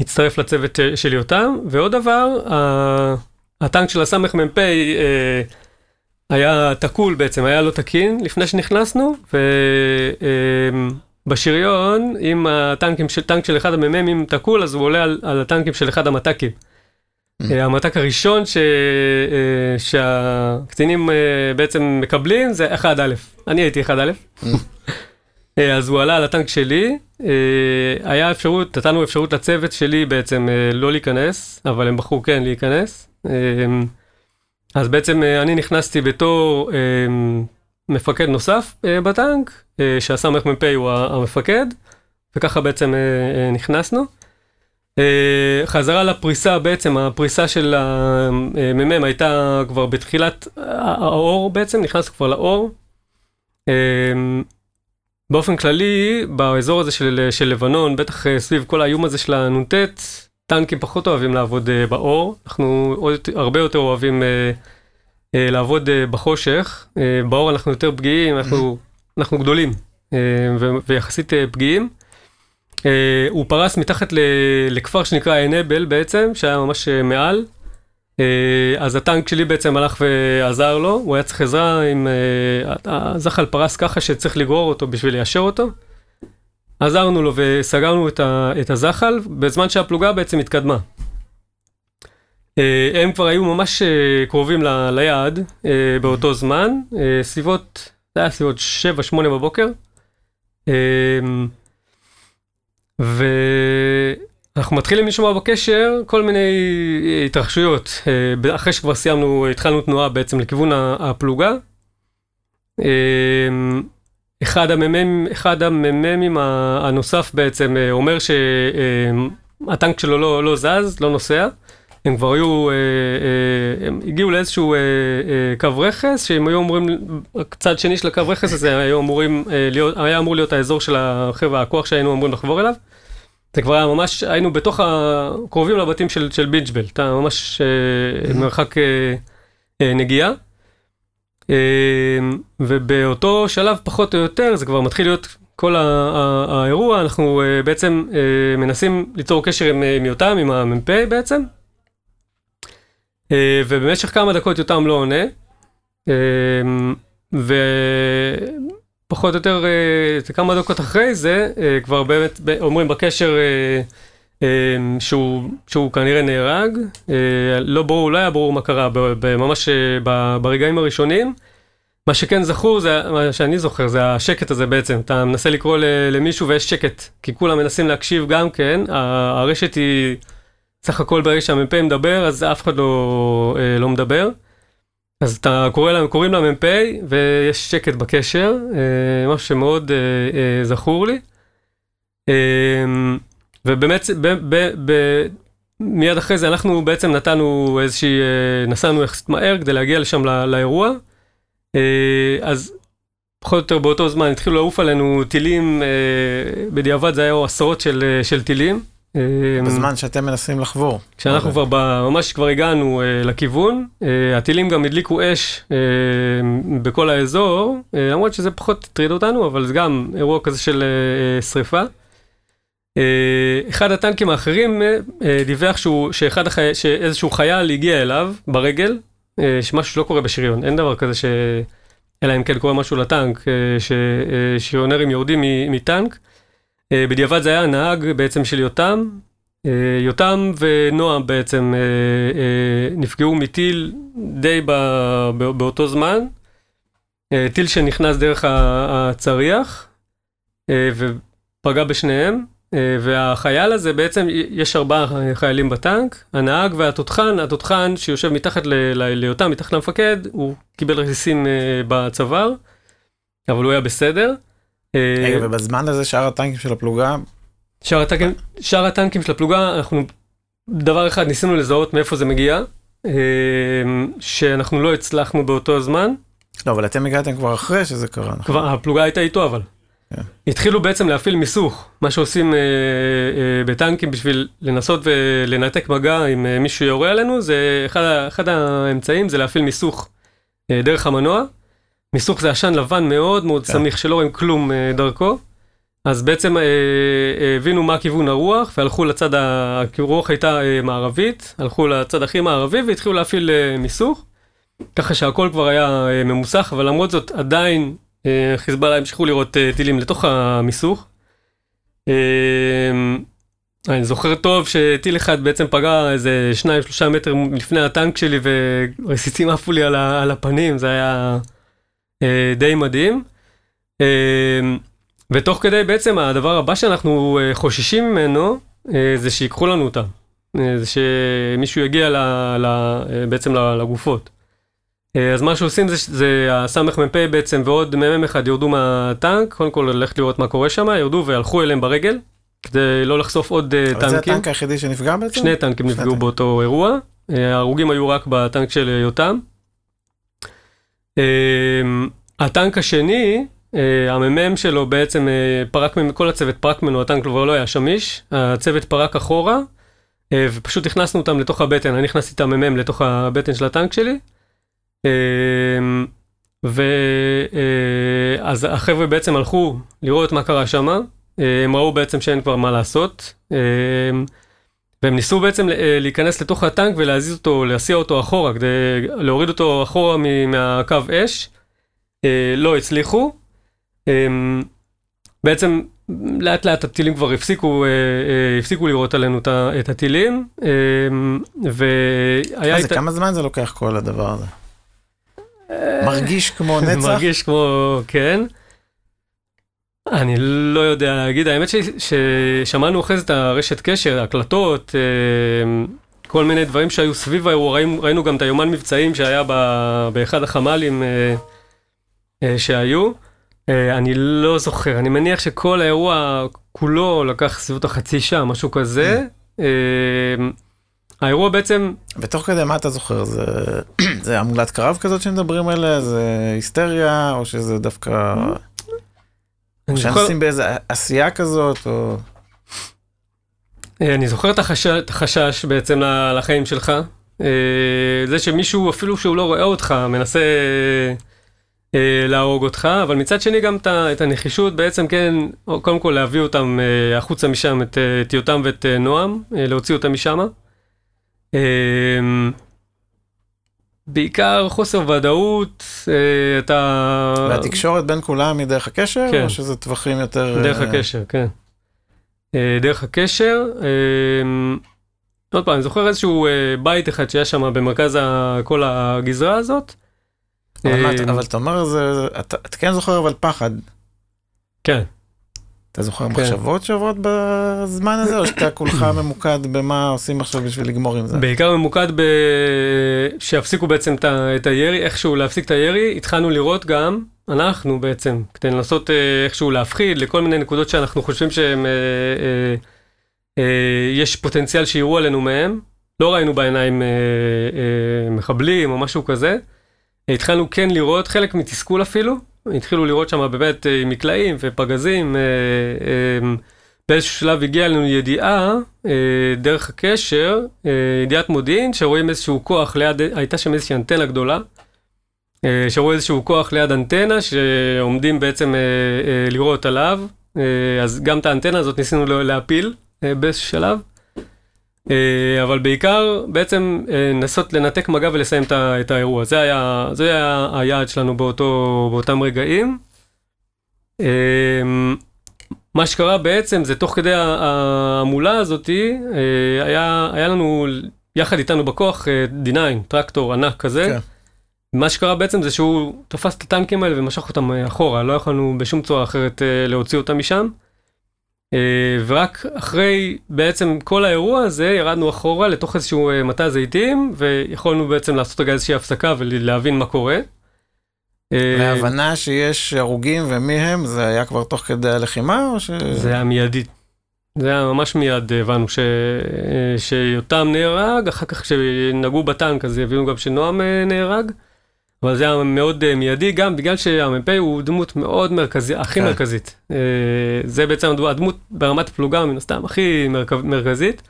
Speaker 3: הצטרף לצוות אה, של יותם, ועוד דבר, הטנק של הסמ"פ אה, היה תקול בעצם, היה לא תקין לפני שנכנסנו, ובשריון, אם הטנקים של, אחד המ"מים תקול, אז הוא עולה על, הטנקים של אחד המת"קים. אה, המת"ק הראשון ש, אה, שהקצינים אה, בעצם מקבלים זה 1א, אני הייתי 1א. אה, אז הוא עלה על הטנק שלי, היה אפשרות, נתנו אפשרות לצוות שלי בעצם לא להיכנס, אבל הם בחרו כן להיכנס. אז בעצם אני נכנסתי בתור מפקד נוסף בטנק, שהסמ"פ הוא המפקד, וככה בעצם נכנסנו. אה, חזרה לפריסה בעצם, הפריסה של המ"מ הייתה כבר בתחילת האור בעצם, נכנסנו כבר לאור. אה, באופן כללי, באזור הזה של, של לבנון, בטח אה, סביב כל האיום הזה של הנ"ט, טנקים פחות אוהבים לעבוד אה, באור, אנחנו עוד, הרבה יותר אוהבים אה, אה, לעבוד אה, בחושך, אה, באור אנחנו יותר פגיעים, אנחנו, אנחנו גדולים אה, ויחסית אה, פגיעים. אה, הוא פרס מתחת ל, לכפר שנקרא עינבל בעצם, שהיה ממש אה, מעל. אה, אז הטנק שלי בעצם הלך ועזר לו, הוא היה צריך עזרה עם... הזחל פרס ככה שצריך לגרור אותו בשביל ליישר אותו. עזרנו לו וסגרנו את, ה, את הזחל, בזמן שהפלוגה בעצם התקדמה. הם כבר היו ממש קרובים ל, ליעד באותו זמן, סביבות, זה היה סביבות 7-8 בבוקר. ואנחנו מתחילים לשמוע בקשר כל מיני אה, התרחשויות, אה, אחרי שכבר סיימנו, התחלנו תנועה בעצם לכיוון הפלוגה. אה, אחד המ"מים, אחד המ"מים ה- הנוסף בעצם אומר שהטנק שלו לא, לא זז, לא נוסע. הם כבר היו, אה, אה, הם הגיעו לאיזשהו אה, אה, קו רכס, שהם היו אמורים, הצד שני של הקו רכס הזה היו אמורים אה, להיות, היה אמור להיות האזור של החבר'ה, הכוח שהיינו אמורים לחבור אליו. זה כבר היה ממש, היינו בתוך הקרובים לבתים של, של ביג'בל, אתה ממש אה, מרחק אה, אה, נגיעה. אה, ובאותו שלב פחות או יותר זה כבר מתחיל להיות כל האירוע, אנחנו אה, בעצם אה, מנסים ליצור קשר עם, עם יותם, עם המ"פ בעצם. אה, ובמשך כמה דקות יותם לא עונה. אה, ופחות או יותר אה, כמה דקות אחרי זה, כבר באמת אומרים בקשר, שהוא, שהוא כנראה נהרג, לא ברור, לא היה ברור מה קרה, ממש ברגעים הראשונים. מה שכן זכור, זה, מה שאני זוכר, זה השקט הזה בעצם, אתה מנסה לקרוא למישהו ויש שקט, כי כולם מנסים להקשיב גם כן, הרשת היא, סך הכל ברגע שהמ"פ מדבר, אז אף אחד לא, לא מדבר. אז אתה קורא להם, קוראים למ"פ ויש שקט בקשר, משהו שמאוד זכור לי. ובאמת, ב, ב, ב, מיד אחרי זה אנחנו בעצם נתנו איזושהי, נסענו יחסית מהר כדי להגיע לשם לא, לאירוע. אז פחות או יותר באותו זמן התחילו לעוף עלינו טילים, בדיעבד זה היה עשרות של, של טילים.
Speaker 2: בזמן שאתם מנסים לחבור.
Speaker 3: כשאנחנו כבר, ממש כבר הגענו לכיוון, הטילים גם הדליקו אש בכל האזור, למרות שזה פחות הטריד אותנו, אבל זה גם אירוע כזה של שריפה. אחד הטנקים האחרים דיווח שהוא, שאחד החי... שאיזשהו חייל הגיע אליו ברגל, שמשהו שלא קורה בשריון, אין דבר כזה ש... אלא אם כן קורה משהו לטנק, ששריונרים יורדים מטנק. בדיעבד זה היה הנהג בעצם של יותם, יותם ונועם בעצם נפגעו מטיל די באותו זמן, טיל שנכנס דרך הצריח ופגע בשניהם. והחייל הזה בעצם, יש ארבעה חיילים בטנק, הנהג והתותחן, התותחן שיושב מתחת ליותם, מתחת למפקד, הוא קיבל רסיסים בצוואר, אבל הוא היה בסדר.
Speaker 2: רגע, ובזמן הזה שאר הטנקים של הפלוגה?
Speaker 3: שאר הטנקים, שאר הטנקים של הפלוגה, אנחנו דבר אחד ניסינו לזהות מאיפה זה מגיע, שאנחנו לא הצלחנו באותו זמן.
Speaker 2: לא, אבל אתם הגעתם כבר אחרי שזה קרה, נכון?
Speaker 3: כבר, הפלוגה הייתה איתו אבל. התחילו בעצם להפעיל מיסוך, מה שעושים אה, אה, בטנקים בשביל לנסות ולנתק מגע אם אה, מישהו יורה עלינו, זה אחד, אחד האמצעים זה להפעיל מיסוך אה, דרך המנוע. מיסוך זה עשן לבן מאוד מאוד כן. סמיך שלא רואים כלום אה, דרכו. אז בעצם אה, אה, הבינו מה כיוון הרוח והלכו לצד, הרוח הייתה מערבית, הלכו לצד הכי מערבי והתחילו להפעיל מיסוך. ככה שהכל כבר היה ממוסך, אבל למרות זאת עדיין חיזבאללה המשיכו לראות טילים לתוך המיסוך. אני זוכר טוב שטיל אחד בעצם פגע איזה שניים שלושה מטר לפני הטנק שלי ורסיסים עפו לי על הפנים, זה היה די מדהים. ותוך כדי בעצם הדבר הבא שאנחנו חוששים ממנו זה שיקחו לנו אותם. זה שמישהו יגיע ל, ל, בעצם לגופות. אז מה שעושים זה, זה הסמ"פ בעצם ועוד מ"מ אחד ירדו מהטנק, קודם כל ללכת לראות מה קורה שם, ירדו והלכו אליהם ברגל, כדי לא לחשוף עוד
Speaker 2: אבל
Speaker 3: טנקים. אבל
Speaker 2: זה הטנק היחידי שנפגע בעצם?
Speaker 3: שני טנקים נפגעו טנק. באותו אירוע, ההרוגים היו רק בטנק של יותם. הטנק השני, המ"מ שלו בעצם פרק, כל הצוות פרק ממנו, הטנק כבר לא היה שמיש, הצוות פרק אחורה, ופשוט הכנסנו אותם לתוך הבטן, אני הכנסתי את המ"מ לתוך הבטן של הטנק שלי. ואז החבר'ה בעצם הלכו לראות מה קרה שם, הם ראו בעצם שאין כבר מה לעשות, והם ניסו בעצם להיכנס לתוך הטנק ולהזיז אותו, להסיע אותו אחורה, כדי להוריד אותו אחורה מהקו אש, לא הצליחו. בעצם לאט לאט הטילים כבר הפסיקו, הפסיקו לראות עלינו את הטילים,
Speaker 2: והיה... אז כמה זמן זה לוקח כל הדבר הזה? מרגיש כמו נצח?
Speaker 3: מרגיש כמו, כן. אני לא יודע להגיד, האמת ששמענו אחרי זה את הרשת קשר, הקלטות, אה, כל מיני דברים שהיו סביב האירוע, ראינו, ראינו גם את היומן מבצעים שהיה באחד החמ"לים אה, אה, שהיו. אני לא זוכר, אני מניח שכל האירוע כולו לקח סביבות החצי שעה, משהו כזה. האירוע בעצם...
Speaker 2: ותוך כדי מה אתה זוכר? זה, זה המולת קרב כזאת שמדברים עליה? זה היסטריה? או שזה דווקא... או שאנשים באיזה עשייה כזאת? או...
Speaker 3: אני זוכר את החשש, את החשש בעצם לחיים שלך. זה שמישהו, אפילו שהוא לא רואה אותך, מנסה להרוג אותך, אבל מצד שני גם את הנחישות בעצם כן, קודם כל להביא אותם החוצה משם, את יותם ואת נועם, להוציא אותם משם. בעיקר חוסר ודאות, אתה...
Speaker 2: והתקשורת בין כולם היא דרך הקשר? כן. או שזה טווחים יותר...
Speaker 3: דרך הקשר, כן. אה, דרך הקשר. אה, עוד פעם, אני זוכר איזשהו אה, בית אחד שהיה שם במרכז ה- כל הגזרה הזאת.
Speaker 2: אבל
Speaker 3: אה,
Speaker 2: אתה- אבל אתה אומר, זה- זה- אתה אתה כן זוכר אבל פחד.
Speaker 3: כן.
Speaker 2: אתה זוכר
Speaker 3: כן.
Speaker 2: מחשבות שעוברות בזמן הזה, או שאתה כולך ממוקד במה עושים עכשיו בשביל לגמור עם זה?
Speaker 3: בעיקר ממוקד ב... שיפסיקו בעצם את ה- את הירי, איכשהו להפסיק את הירי, התחלנו לראות גם, אנחנו בעצם, כדי לנסות אה, איכשהו להפחיד לכל מיני נקודות שאנחנו חושבים שהם, אה, אה, אה, יש פוטנציאל שיראו עלינו מהם, לא ראינו בעיניים אה, אה, מחבלים או משהו כזה, התחלנו כן לראות, חלק מתסכול אפילו, התחילו לראות שם באמת אה, מקלעים ופגזים, אה, אה, באיזשהו שלב הגיעה לנו ידיעה דרך הקשר, ידיעת מודיעין, שרואים איזשהו כוח ליד, הייתה שם איזושהי אנטנה גדולה, שרואים איזשהו כוח ליד אנטנה שעומדים בעצם לראות עליו, אז גם את האנטנה הזאת ניסינו לה- להפיל באיזשהו שלב. אה, אבל בעיקר בעצם אה, לנסות לנתק מגע ולסיים את האירוע, זה היה, זה היה היעד שלנו באותו, באותם רגעים. אה, מה שקרה בעצם זה תוך כדי ההמולה הזאתי, היה, היה לנו יחד איתנו בכוח אה, D9, טרקטור ענק כזה.
Speaker 2: כן.
Speaker 3: מה שקרה בעצם זה שהוא תפס את הטנקים האלה ומשך אותם אחורה, לא יכולנו בשום צורה אחרת להוציא אותם משם. אה, ורק אחרי בעצם כל האירוע הזה ירדנו אחורה לתוך איזשהו אה, מטע זיתים ויכולנו בעצם לעשות רגע איזושהי הפסקה ולהבין מה קורה. אה,
Speaker 2: וההבנה שיש הרוגים ומי הם, זה היה כבר תוך כדי הלחימה, או ש...
Speaker 3: זה היה מיידי. זה היה ממש מיד הבנו ש... אה, שיותם נהרג, אחר כך כשנגעו בטנק אז הבינו גם שנועם אה, נהרג. אבל זה היה מאוד אה, מיידי, גם בגלל שהמ"פ הוא דמות מאוד מרכזית, הכי
Speaker 2: כן.
Speaker 3: מרכזית. אה, זה בעצם הדמות- ברמת פלוגה מן הסתם הכי מרכב- מרכזית.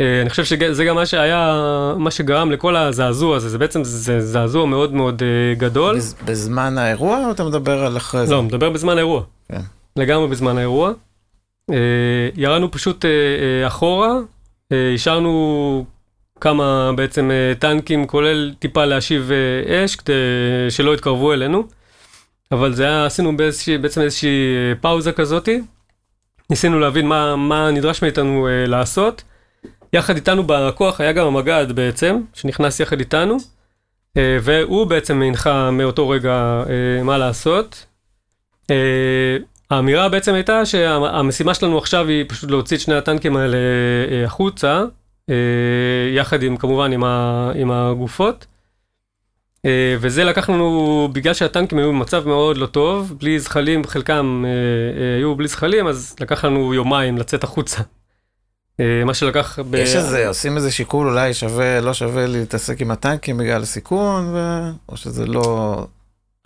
Speaker 3: אה, אני חושב שזה גם מה שהיה, מה שגרם לכל הזעזוע הזה, זה בעצם זה זעזוע מאוד מאוד גדול.
Speaker 2: בז- בזמן האירוע, או אתה מדבר על אחרי זה?
Speaker 3: לא, מדבר בזמן האירוע.
Speaker 2: כן.
Speaker 3: לגמרי בזמן האירוע. ירדנו פשוט אחורה, השארנו כמה בעצם אה, טנקים, כולל טיפה להשיב אה, אש, כדי שלא יתקרבו אלינו. אבל זה היה, עשינו באיזושהי, בעצם איזושהי אה, פאוזה כזאתי. ניסינו להבין מה, מה נדרש מאיתנו אה, לעשות. יחד איתנו בכוח היה גם המג"ד בעצם, שנכנס יחד איתנו. אה, והוא בעצם הנחה מאותו רגע אה, מה לעשות. אה, האמירה בעצם הייתה שהמשימה שלנו עכשיו היא פשוט להוציא את שני הטנקים האלה החוצה, יחד עם כמובן עם, ה, עם הגופות. אה, וזה לקח לנו, בגלל שהטנקים היו במצב מאוד לא טוב, בלי זחלים, חלקם אה, אה, היו בלי זחלים, אז לקח לנו יומיים לצאת החוצה. אה, מה שלקח... ב...
Speaker 2: יש איזה, עושים איזה שיקול, אולי שווה, לא שווה להתעסק עם הטנקים בגלל הסיכון, ו... או שזה לא...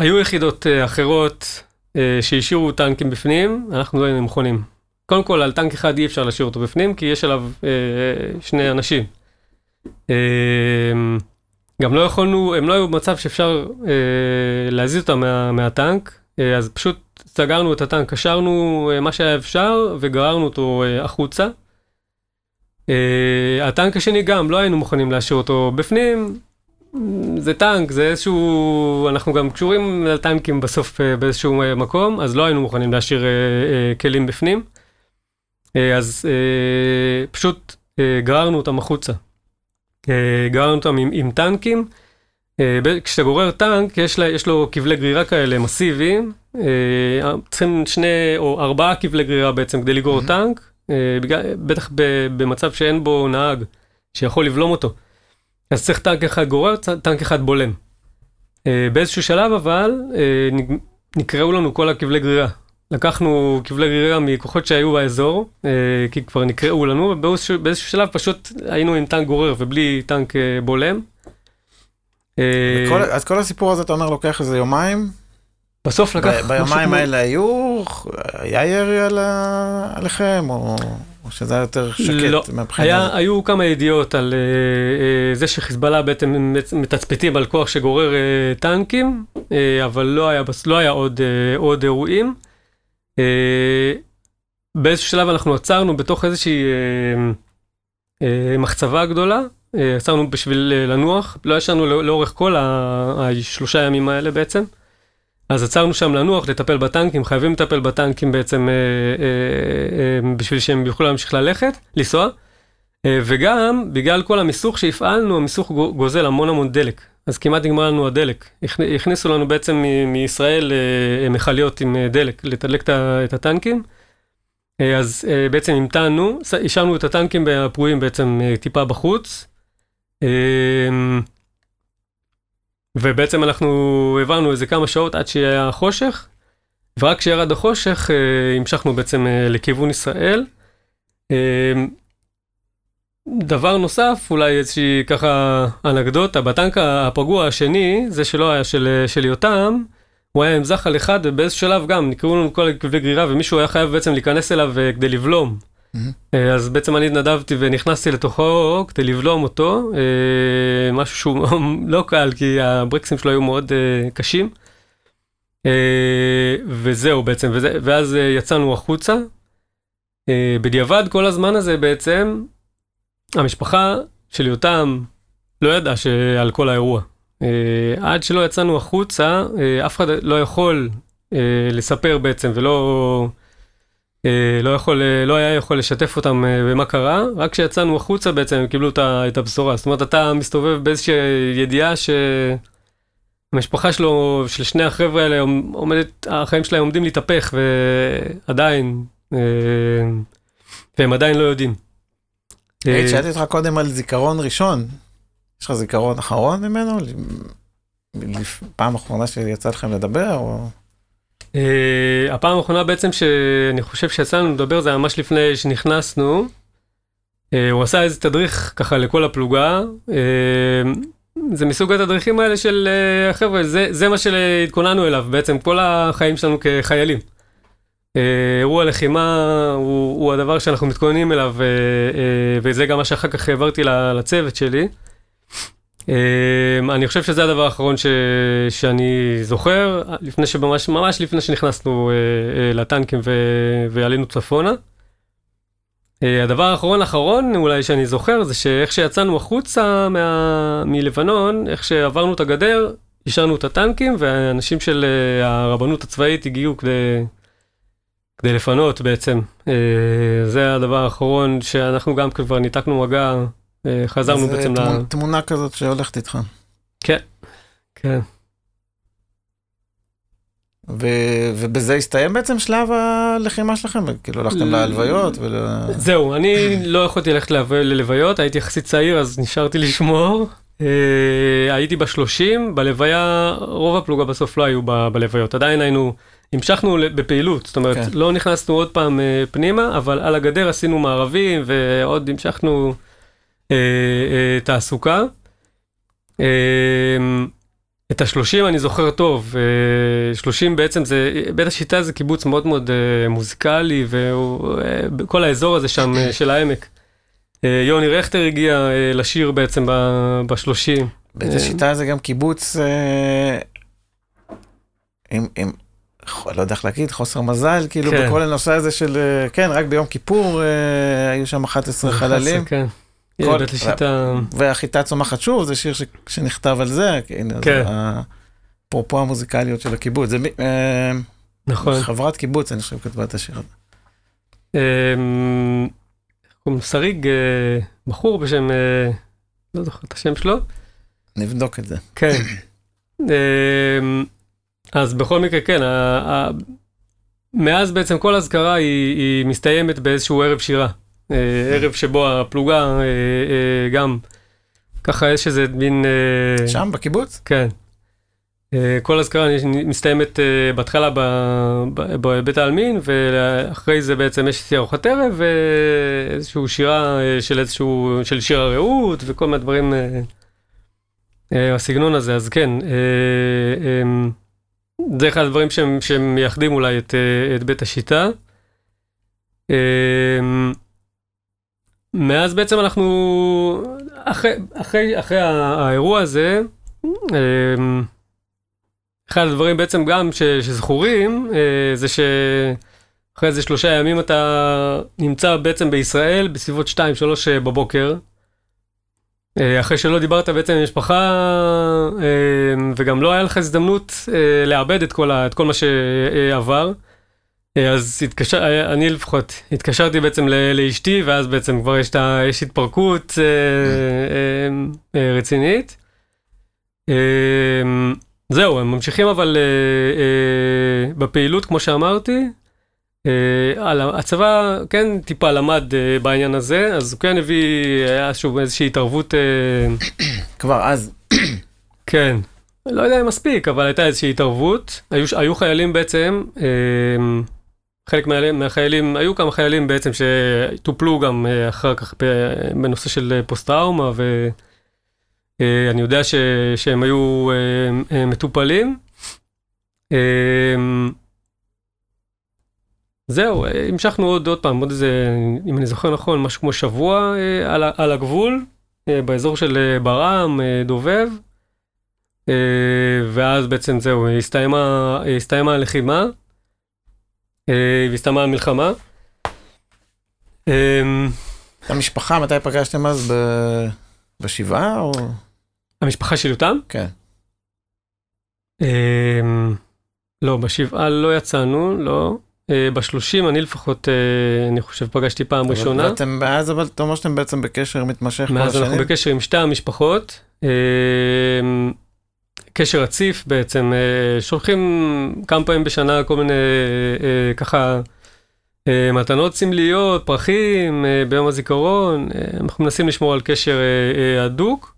Speaker 3: היו יחידות אה, אחרות אה, שהשאירו טנקים בפנים, אנחנו לא היינו מוכנים. קודם כל, על טנק אחד אי אפשר להשאיר אותו בפנים, כי יש עליו אה, שני אנשים. אה, גם לא יכולנו, הם לא היו במצב שאפשר אה, להזיז אותם מה, מהטנק, אה, אז פשוט סגרנו את הטנק, קשרנו אה, מה שהיה אפשר וגררנו אותו אה, החוצה. אה, הטנק השני גם, לא היינו מוכנים להשאיר אותו בפנים, זה טנק, זה איזשהו, אנחנו גם קשורים לטנקים בסוף אה, באיזשהו אה, מקום, אז לא היינו מוכנים להשאיר אה, אה, כלים בפנים. אה, אז אה, פשוט אה, גררנו אותם החוצה. גררנו אותם עם, עם טנקים. כשאתה גורר טנק, יש, לה, יש לו כבלי גרירה כאלה מסיביים. צריכים שני או ארבעה כבלי גרירה בעצם כדי לגרור
Speaker 2: Mhm.
Speaker 3: טנק, בטח במצב שאין בו נהג שיכול לבלום אותו. אז צריך טנק אחד גורר, טנק אחד בולם. באיזשהו שלב אבל נקראו לנו כל הכבלי גרירה. לקחנו כבלי גרירה מכוחות שהיו באזור, אה, כי כבר נקראו לנו, ובאיזשהו באיזשהו שלב פשוט היינו עם טנק גורר ובלי טנק אה, בולם. אה,
Speaker 2: כל, אז כל הסיפור הזה, אתה אומר, לוקח איזה יומיים?
Speaker 3: בסוף לקח...
Speaker 2: ב- ביומיים האלה היו, היה ירי על ה... עליכם, או, או שזה היה יותר שקט
Speaker 3: לא,
Speaker 2: מהבחינה
Speaker 3: היה,
Speaker 2: הזאת?
Speaker 3: היו כמה ידיעות על אה, אה, זה שחיזבאללה בעצם מתצפתים על כוח שגורר אה, טנקים, אה, אבל לא היה, לא היה עוד, אה, עוד אירועים. באיזשהו שלב אנחנו עצרנו בתוך איזושהי אה, אה, מחצבה גדולה, אה, עצרנו בשביל אה, לנוח, לא ישנו לא, לאורך כל השלושה ימים האלה בעצם. אז עצרנו שם לנוח, לטפל בטנקים, חייבים לטפל בטנקים בעצם אה, אה, אה, בשביל שהם יוכלו להמשיך ללכת, לנסוע. אה, וגם, בגלל כל המיסוך שהפעלנו, המיסוך גוזל המון המון דלק. אז כמעט נגמר לנו הדלק. הכניסו לנו בעצם מישראל אה, מכליות עם אה, דלק, לתדלק את הטנקים. אז בעצם המתנו, השארנו את הטנקים הפרועים בעצם טיפה בחוץ. ובעצם אנחנו העברנו איזה כמה שעות עד שהיה חושך, ורק כשירד החושך המשכנו בעצם לכיוון ישראל. דבר נוסף, אולי איזושהי ככה אנקדוטה, בטנק הפגוע השני, זה שלא היה של, של יותם, הוא היה עם זחל אחד ובאיזשהו שלב גם נקראו לנו כל כלבי גרירה ומישהו היה חייב בעצם להיכנס אליו אה, כדי לבלום. Mm-hmm. אז בעצם אני התנדבתי ונכנסתי לתוכו כדי לבלום אותו, אה, משהו שהוא לא קל כי הברקסים שלו היו מאוד קשים. וזהו בעצם, וזה, ואז יצאנו החוצה. בדיעבד כל הזמן הזה בעצם המשפחה של יותם לא ידעה על כל האירוע. Uh, עד שלא יצאנו החוצה, uh, אף אחד לא יכול uh, לספר בעצם, ולא לא, יכול, לא היה יכול לשתף אותם במה קרה, רק כשיצאנו החוצה בעצם הם קיבלו את הבשורה. זאת אומרת, אתה מסתובב באיזושהי ידיעה שהמשפחה שלו, של שני החבר'ה האלה, עומדת, החיים שלהם עומדים להתהפך, ועדיין, והם עדיין לא יודעים.
Speaker 2: היי, שאלתי אותך קודם על זיכרון ראשון. יש לך זיכרון אחרון ממנו? פעם אחרונה שיצא לכם לדבר? או...
Speaker 3: אה, הפעם האחרונה בעצם שאני חושב שיצא לנו לדבר זה ממש לפני שנכנסנו. אה, הוא עשה איזה תדריך ככה לכל הפלוגה. אה, זה מסוג התדריכים האלה של חבר'ה, זה, זה מה שהתכוננו אליו בעצם כל החיים שלנו כחיילים. אה, אירוע לחימה הוא, הוא הדבר שאנחנו מתכוננים אליו, אה, אה, וזה גם מה שאחר כך העברתי לצוות שלי. אני חושב שזה הדבר האחרון ש, שאני זוכר, לפני שממש, ממש לפני שנכנסנו לטנקים ו, ועלינו צפונה. הדבר האחרון האחרון אולי שאני זוכר זה שאיך שיצאנו החוצה מה, מלבנון, איך שעברנו את הגדר, השארנו את הטנקים והאנשים של הרבנות הצבאית הגיעו כדי... כדי לפנות בעצם. אה, זה הדבר האחרון שאנחנו גם כבר ניתקנו מגע, אה, חזרנו בעצם
Speaker 2: ל... זה תמונה כזאת שהולכת איתך.
Speaker 3: כן, כן.
Speaker 2: ו... ובזה הסתיים בעצם שלב הלחימה שלכם? כאילו הלכתם להלוויות? ול...
Speaker 3: זהו, אני לא יכולתי ללכת ללוויות, הייתי יחסית צעיר אז נשארתי לשמור. אה, הייתי בשלושים, בלוויה, רוב הפלוגה בסוף לא היו בלוויות, עדיין היינו המשכנו בפעילות, זאת אומרת, כן. לא נכנסנו עוד פעם אה, פנימה, אבל על הגדר עשינו מערבים ועוד המשכנו אה, אה, תעסוקה. אה, את השלושים אני זוכר טוב, אה, שלושים בעצם זה, בית השיטה זה קיבוץ מאוד מאוד אה, מוזיקלי, וכל אה, האזור הזה שם של העמק. יוני רכטר הגיע לשיר בעצם בשלושים.
Speaker 2: בית השיטה זה גם קיבוץ עם, עם לא יודע איך להגיד, חוסר מזל, כאילו כן. בכל הנושא הזה של, אה, כן, רק ביום כיפור אה, היו שם 11 חללים.
Speaker 3: כן.
Speaker 2: כל, לשיטה... והחיטה צומחת שוב, זה שיר ש, שנכתב על זה, כן. אפרופו המוזיקליות של הקיבוץ. זה, אה, נכון. חברת קיבוץ, אני חושב, כתבה את השיר הזה.
Speaker 3: אמ, קוראים לו שריג, בחור בשם, לא זוכר את השם שלו.
Speaker 2: נבדוק את זה.
Speaker 3: כן. אמ, אז בכל מקרה, כן, ה, ה, מאז בעצם כל אזכרה היא, היא מסתיימת באיזשהו ערב שירה. אה, ערב שבו הפלוגה אה, אה, גם, ככה יש איזה מין...
Speaker 2: שם, בקיבוץ?
Speaker 3: כן. כל אזכרה מסתיימת בהתחלה בבית העלמין, ואחרי זה בעצם יש ארוחת ערב, ואיזושהי שירה של איזשהו, של שיר הרעות, וכל מיני דברים, הסגנון הזה, אז כן. זה אחד הדברים שהם, שהם מייחדים אולי את, אה, את בית השיטה. אמ, מאז בעצם אנחנו, אחרי, אחרי, אחרי האירוע הזה, אמ, אחד הדברים בעצם גם ש, שזכורים, אה, זה שאחרי איזה שלושה ימים אתה נמצא בעצם בישראל בסביבות 2-3 בבוקר. אה, אחרי שלא דיברת בעצם עם משפחה, אה, וגם לא היה לך הזדמנות אה, לאבד את כל, ה, את כל מה שעבר, אז התקשר, אני לפחות התקשרתי בעצם לאשתי, ואז בעצם כבר יש, ה- יש התפרקות רצינית. זהו, הם ממשיכים אבל בפעילות, כמו שאמרתי. ה- הצבא כן טיפה למד אה, בעניין הזה, אז הוא כן הביא, היה שוב איזושהי התערבות, אה,
Speaker 2: כבר אז,
Speaker 3: כן, לא יודע אם מספיק, אבל הייתה איזושהי התערבות. היו, היו חיילים בעצם, אה, חלק מה, מהחיילים, היו כמה חיילים בעצם שטופלו גם אה, אחר כך בנושא של פוסט-טראומה, ואני יודע ש, שהם היו אה, מטופלים. אה, זהו, אה, המשכנו עוד, עוד פעם, עוד איזה, אם אני זוכר נכון, משהו כמו שבוע אה, על, על הגבול, אה, באזור של אה, ברעם, אה, דובב. אה, ואז בעצם זהו, הסתיימה, הסתיימה הלחימה, אה, והסתיימה המלחמה. אה,
Speaker 2: המשפחה, מתי פגשתם אז? ב- בשבעה או...
Speaker 3: המשפחה של יותם?
Speaker 2: כן.
Speaker 3: אה, לא, בשבעה לא יצאנו, לא. אה, בשלושים אני לפחות, אה, אני חושב, פגשתי פעם ראשונה.
Speaker 2: אבל אתם מאז, אבל אתה אומר שאתם בעצם בקשר מתמשך כל
Speaker 3: מאז אנחנו
Speaker 2: השנים?
Speaker 3: בקשר עם שתי המשפחות. אה, קשר רציף בעצם, שולחים כמה פעמים בשנה כל מיני ככה מתנות סמליות, פרחים ביום הזיכרון, אנחנו מנסים לשמור על קשר הדוק.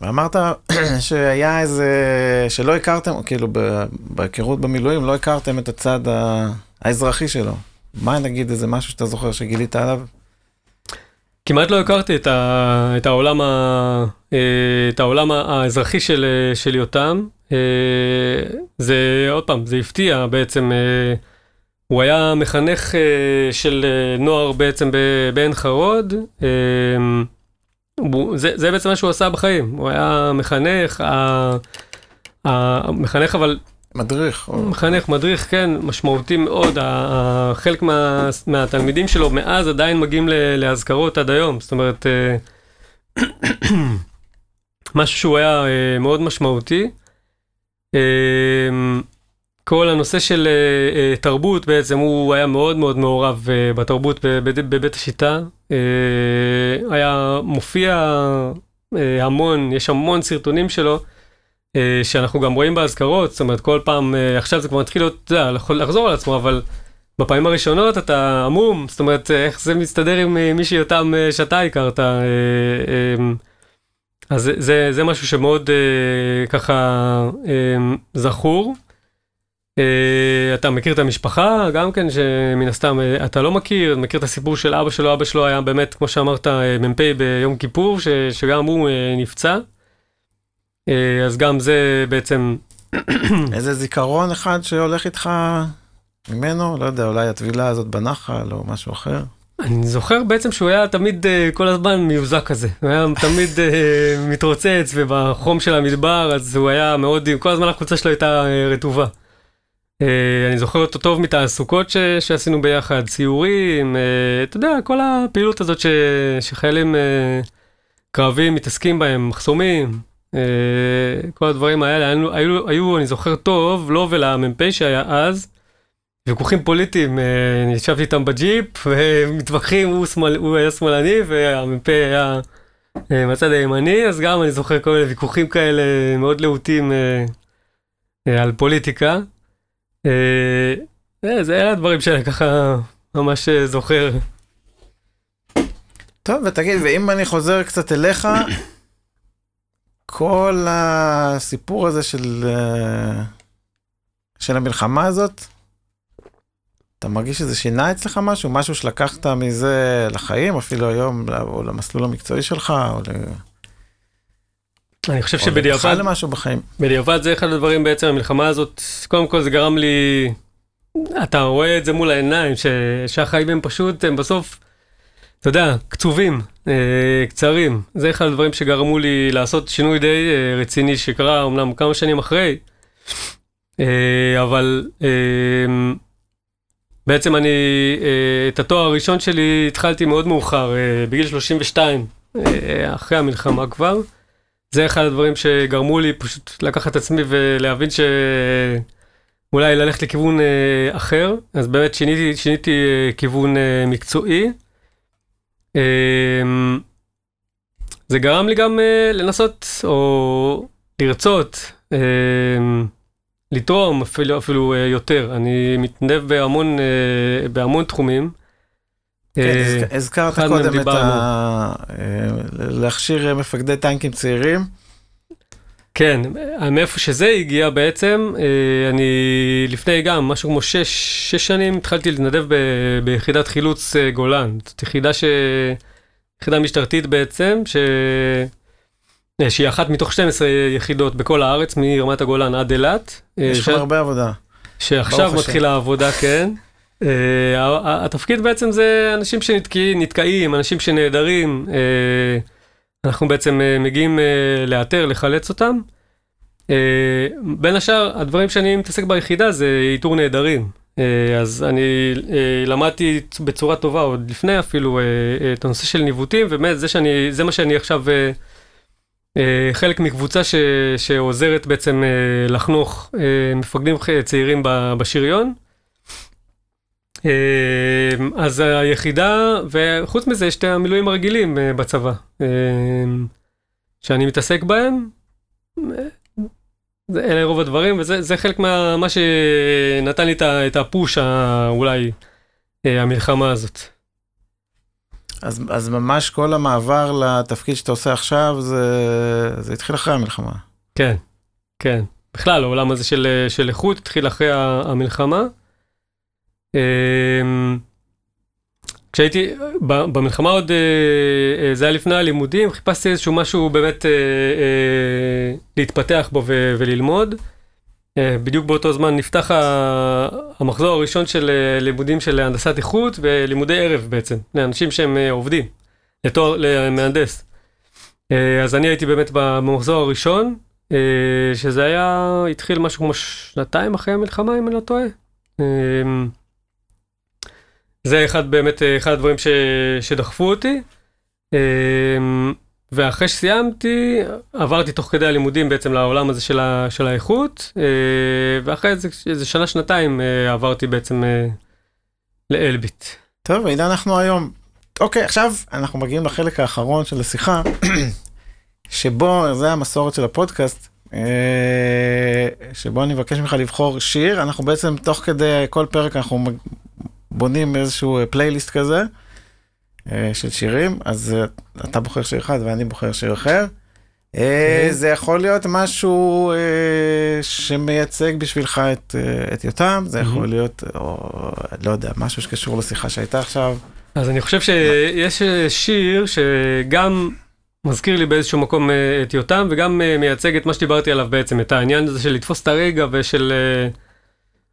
Speaker 2: ואמרת שהיה איזה, שלא הכרתם, כאילו בהיכרות במילואים, לא הכרתם את הצד ה- האזרחי שלו. מה נגיד איזה משהו שאתה זוכר שגילית עליו?
Speaker 3: כמעט לא הכרתי את, ה, את העולם, ה, אה, את העולם האזרחי של, אה, של יותם. אה, זה, עוד פעם, זה הפתיע בעצם. הוא היה מחנך של נוער בעצם בעין חרוד. זה, זה בעצם מה שהוא עשה בחיים. הוא היה מחנך, המחנך אבל
Speaker 2: מדריך. או...
Speaker 3: מחנך, מדריך, כן, משמעותי מאוד. חלק מה, מהתלמידים שלו מאז עדיין מגיעים לאזכרות עד היום. זאת אומרת, אה, משהו שהוא היה אה, מאוד משמעותי. אה, כל הנושא של תרבות בעצם, הוא היה מאוד מאוד מעורב בתרבות בבית, השיטה. היה מופיע המון, יש המון סרטונים שלו. אה, שאנחנו גם רואים באזכרות, זאת אומרת כל פעם, אה, עכשיו זה כבר מתחיל להיות, אתה יודע, יכול לחזור על עצמו, אבל בפעמים הראשונות אתה עמום, זאת אומרת אה, איך זה מסתדר עם מי שיותם אה, שאתה הכרת, אז זה, זה, משהו שמאוד ככה זכור. אה, אתה מכיר את המשפחה גם כן שמן הסתם אה, אתה לא מכיר, מכיר את הסיפור של אבא שלו, אבא שלו היה באמת כמו שאמרת מ"פ ביום כיפור ש, שגם הוא אה, נפצע. אה, אז גם זה בעצם,
Speaker 2: איזה זיכרון אחד שהולך איתך ממנו? לא יודע, אולי הטבילה הזאת בנחל או משהו אחר?
Speaker 3: אני זוכר בעצם שהוא היה תמיד אה, כל הזמן מיוזק כזה, הוא היה תמיד אה, מתרוצץ ובחום של המדבר, אז הוא היה מאוד, כל הזמן החולצה שלו הייתה אה, רטובה. אה, אני זוכר אותו טוב מתעסוקות ש, שעשינו ביחד, סיורים, אה, אתה יודע, כל הפעילות הזאת ש, שחיילים קרבים מתעסקים בהם, מחסומים, כל הדברים האלה, היו, היו, היו, אני זוכר טוב, לו ולמ"פ שהיה אז, ויכוחים פוליטיים, אה, ישבתי איתם בג'יפ, ומתווכחים, הוא, שמאל, הוא היה שמאלני והמ"פ היה אה, מהצד הימני, אז גם אני זוכר כל מיני ויכוחים כאלה מאוד להוטים אה, אה, על פוליטיקה. אה, אה, זה אלה הדברים שאני ככה ממש אה, זוכר.
Speaker 2: טוב, ותגיד, ואם אני חוזר קצת אליך, כל הסיפור הזה של, אה, של המלחמה הזאת, אתה מרגיש שזה שינה אצלך משהו? משהו שלקחת מזה לחיים, אפילו היום, או למסלול המקצועי שלך, או ל...
Speaker 3: אני חושב שבדיעבד,
Speaker 2: למשהו בחיים?
Speaker 3: בדיעבד זה אחד הדברים בעצם, המלחמה הזאת, קודם כל זה גרם לי, אתה רואה את זה מול העיניים, שהחיים הם פשוט, הם בסוף, אתה יודע, קצובים, אה, קצרים. זה אחד הדברים שגרמו לי לעשות שינוי די אה, רציני שקרה אמנם כמה שנים אחרי, אה, אבל אה, בעצם אני, אה, את התואר הראשון שלי התחלתי מאוד מאוחר, אה, בגיל 32. אה, אחרי המלחמה כבר. זה אחד הדברים שגרמו לי פשוט לקחת את עצמי ולהבין שאולי ללכת לכיוון אה, אחר, אז באמת שיניתי, שיניתי אה, כיוון אה, מקצועי. אה, זה גרם לי גם אה, לנסות או לרצות אה, לתרום אפילו, אפילו אה, יותר. אני מתנדב בהמון, אה, בהמון תחומים.
Speaker 2: כן, הזכ- הזכרת קודם את. ה... להכשיר מפקדי טנקים צעירים.
Speaker 3: כן, מאיפה שזה הגיע בעצם, אה, אני לפני גם משהו כמו שש, שש שנים התחלתי להתנדב ב, ביחידת חילוץ אה, גולן. זאת יחידה ש... יחידה משטרתית בעצם, ש... אה, שהיא אחת מתוך 12 יחידות בכל הארץ, מרמת הגולן עד אילת.
Speaker 2: יש
Speaker 3: ש-
Speaker 2: לך הרבה עבודה.
Speaker 3: שעכשיו. מתחילה העבודה, כן. Uh, התפקיד בעצם זה אנשים שנתקעים, נתקעים, אנשים שנעדרים. Uh, אנחנו בעצם uh, מגיעים uh, לאתר, לחלץ אותם. Uh, בין השאר, הדברים שאני מתעסק ביחידה זה איתור נעדרים. אז אני למדתי בצורה טובה, עוד לפני אפילו, את הנושא של ניווטים, ובאמת זה, שאני, זה מה שאני עכשיו... אה, חלק מקבוצה ש, שעוזרת בעצם אה, לחנוך אה, מפקדים צעירים בשריון. אה, אז היחידה, וחוץ מזה יש את המילואים הרגילים אה, בצבא, אה, שאני מתעסק בהם. אה, אלה רוב הדברים, וזה זה חלק מה מה שנתן לי את הפוש, אולי, אה, המלחמה הזאת.
Speaker 2: אז, אז ממש כל המעבר לתפקיד שאתה עושה עכשיו, זה, זה התחיל אחרי המלחמה.
Speaker 3: כן, כן. בכלל, העולם הזה של, של איכות התחיל אחרי המלחמה. אמ, כשהייתי, במלחמה עוד, אה, אה, זה היה לפני הלימודים, חיפשתי איזשהו משהו באמת אה, להתפתח בו וללמוד. בדיוק באותו זמן נפתח המחזור הראשון של לימודים של הנדסת איכות ולימודי ערב בעצם, לאנשים שהם עובדים, לתואר, למהנדס. אז אני הייתי באמת במחזור הראשון, שזה היה, התחיל משהו כמו שנתיים אחרי המלחמה, אם אני לא טועה. זה אחד באמת, אה, אחד הדברים ש, שדחפו אותי. אה, ואחרי שסיימתי, עברתי תוך כדי הלימודים בעצם לעולם הזה של, ה, של האיכות, אה, ואחרי איזה, איזה שנה, שנתיים אה, עברתי בעצם לאלביט.
Speaker 2: טוב, והנה אנחנו היום. אוקיי, עכשיו אנחנו מגיעים לחלק האחרון של השיחה, שבו, זה המסורת של הפודקאסט, שבו אני מבקש ממך לבחור שיר. אנחנו בעצם, תוך כדי כל פרק, אנחנו בונים איזשהו אה, פלייליסט כזה אה, של שירים, אז אה, אתה בוחר שיר אחד ואני בוחר שיר אחר. אה, זה יכול להיות משהו אה, שמייצג בשבילך את, אה, את יותם, זה יכול להיות, או לא יודע, משהו שקשור לשיחה שהייתה עכשיו.
Speaker 3: אז אני חושב שיש אה, שיר שגם מזכיר לי באיזשהו מקום אה, את יותם, וגם אה, מייצג את מה שדיברתי עליו בעצם, את העניין הזה של לתפוס את הרגע ושל אה, אה,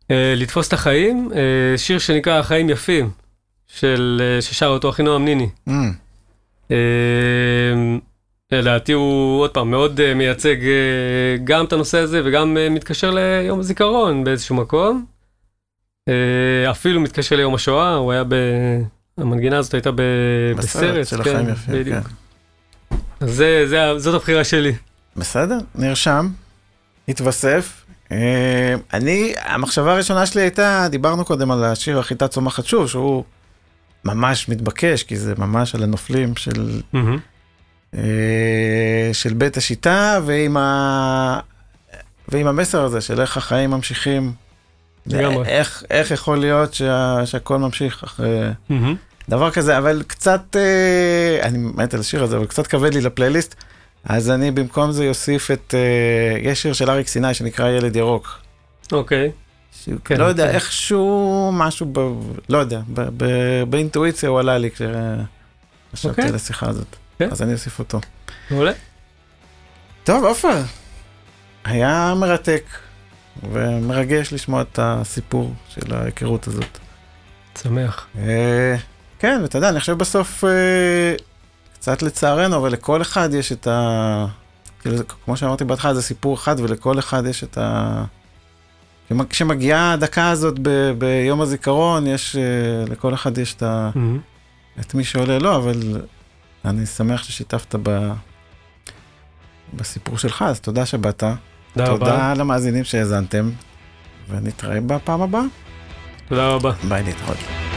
Speaker 3: לתפוס את החיים. אה, שיר שנקרא החיים יפים, של, אה, ששר אותו אחינועם ניני.
Speaker 2: Mm,
Speaker 3: אה, לדעתי הוא עוד פעם מאוד אה, מייצג אה, גם את הנושא הזה וגם אה, מתקשר ליום הזיכרון באיזשהו מקום. אה, אפילו מתקשר ליום השואה, הוא היה ב... המנגינה הזאת הייתה ב...
Speaker 2: בסרט
Speaker 3: בסרט,
Speaker 2: של
Speaker 3: כן,
Speaker 2: החיים יפים,
Speaker 3: בדיוק.
Speaker 2: כן.
Speaker 3: זה, זה, זאת הבחירה שלי.
Speaker 2: בסדר, נרשם, התווסף. אה, אני, המחשבה הראשונה שלי הייתה, דיברנו קודם על השיר החיטה צומחת שוב, שהוא ממש מתבקש, כי זה ממש על הנופלים של, אה, של בית השיטה, ועם, ה... ועם המסר הזה של איך החיים ממשיכים. איך, איך יכול להיות שה, שהכל ממשיך אחרי דבר כזה, אבל קצת, אה, אני מת על השיר הזה, אבל קצת כבד לי לפלייליסט, אז אני במקום זה אוסיף את, אה, יש שיר של אריק סיני שנקרא ילד ירוק.
Speaker 3: אוקיי. כן,
Speaker 2: לא יודע,
Speaker 3: כן.
Speaker 2: איכשהו משהו, ב, לא יודע, ב, ב, באינטואיציה הוא עלה לי כשחשבתי
Speaker 3: אוקיי.
Speaker 2: על השיחה הזאת.
Speaker 3: כן.
Speaker 2: אז אני אוסיף אותו.
Speaker 3: מעולה.
Speaker 2: טוב, עופר, היה מרתק ומרגש לשמוע את הסיפור של ההיכרות הזאת.
Speaker 3: שמח.
Speaker 2: אה, כן, ואתה יודע, אני חושב בסוף, אה, קצת לצערנו, אבל לכל אחד יש את ה... כאילו, כמו שאמרתי בהתחלה, זה סיפור אחד, ולכל אחד יש את ה... כשמ- כשמגיעה הדקה הזאת ב- ביום הזיכרון, יש, אה, לכל אחד יש את, ה...
Speaker 3: מהמם.
Speaker 2: את מי שעולה לו, אבל אני שמח ששיתפת ב... בסיפור שלך, אז תודה שבאת.
Speaker 3: תודה רבה.
Speaker 2: תודה למאזינים שהאזנתם, ונתראה בפעם הבאה.
Speaker 3: תודה רבה.
Speaker 2: ביי להתראות.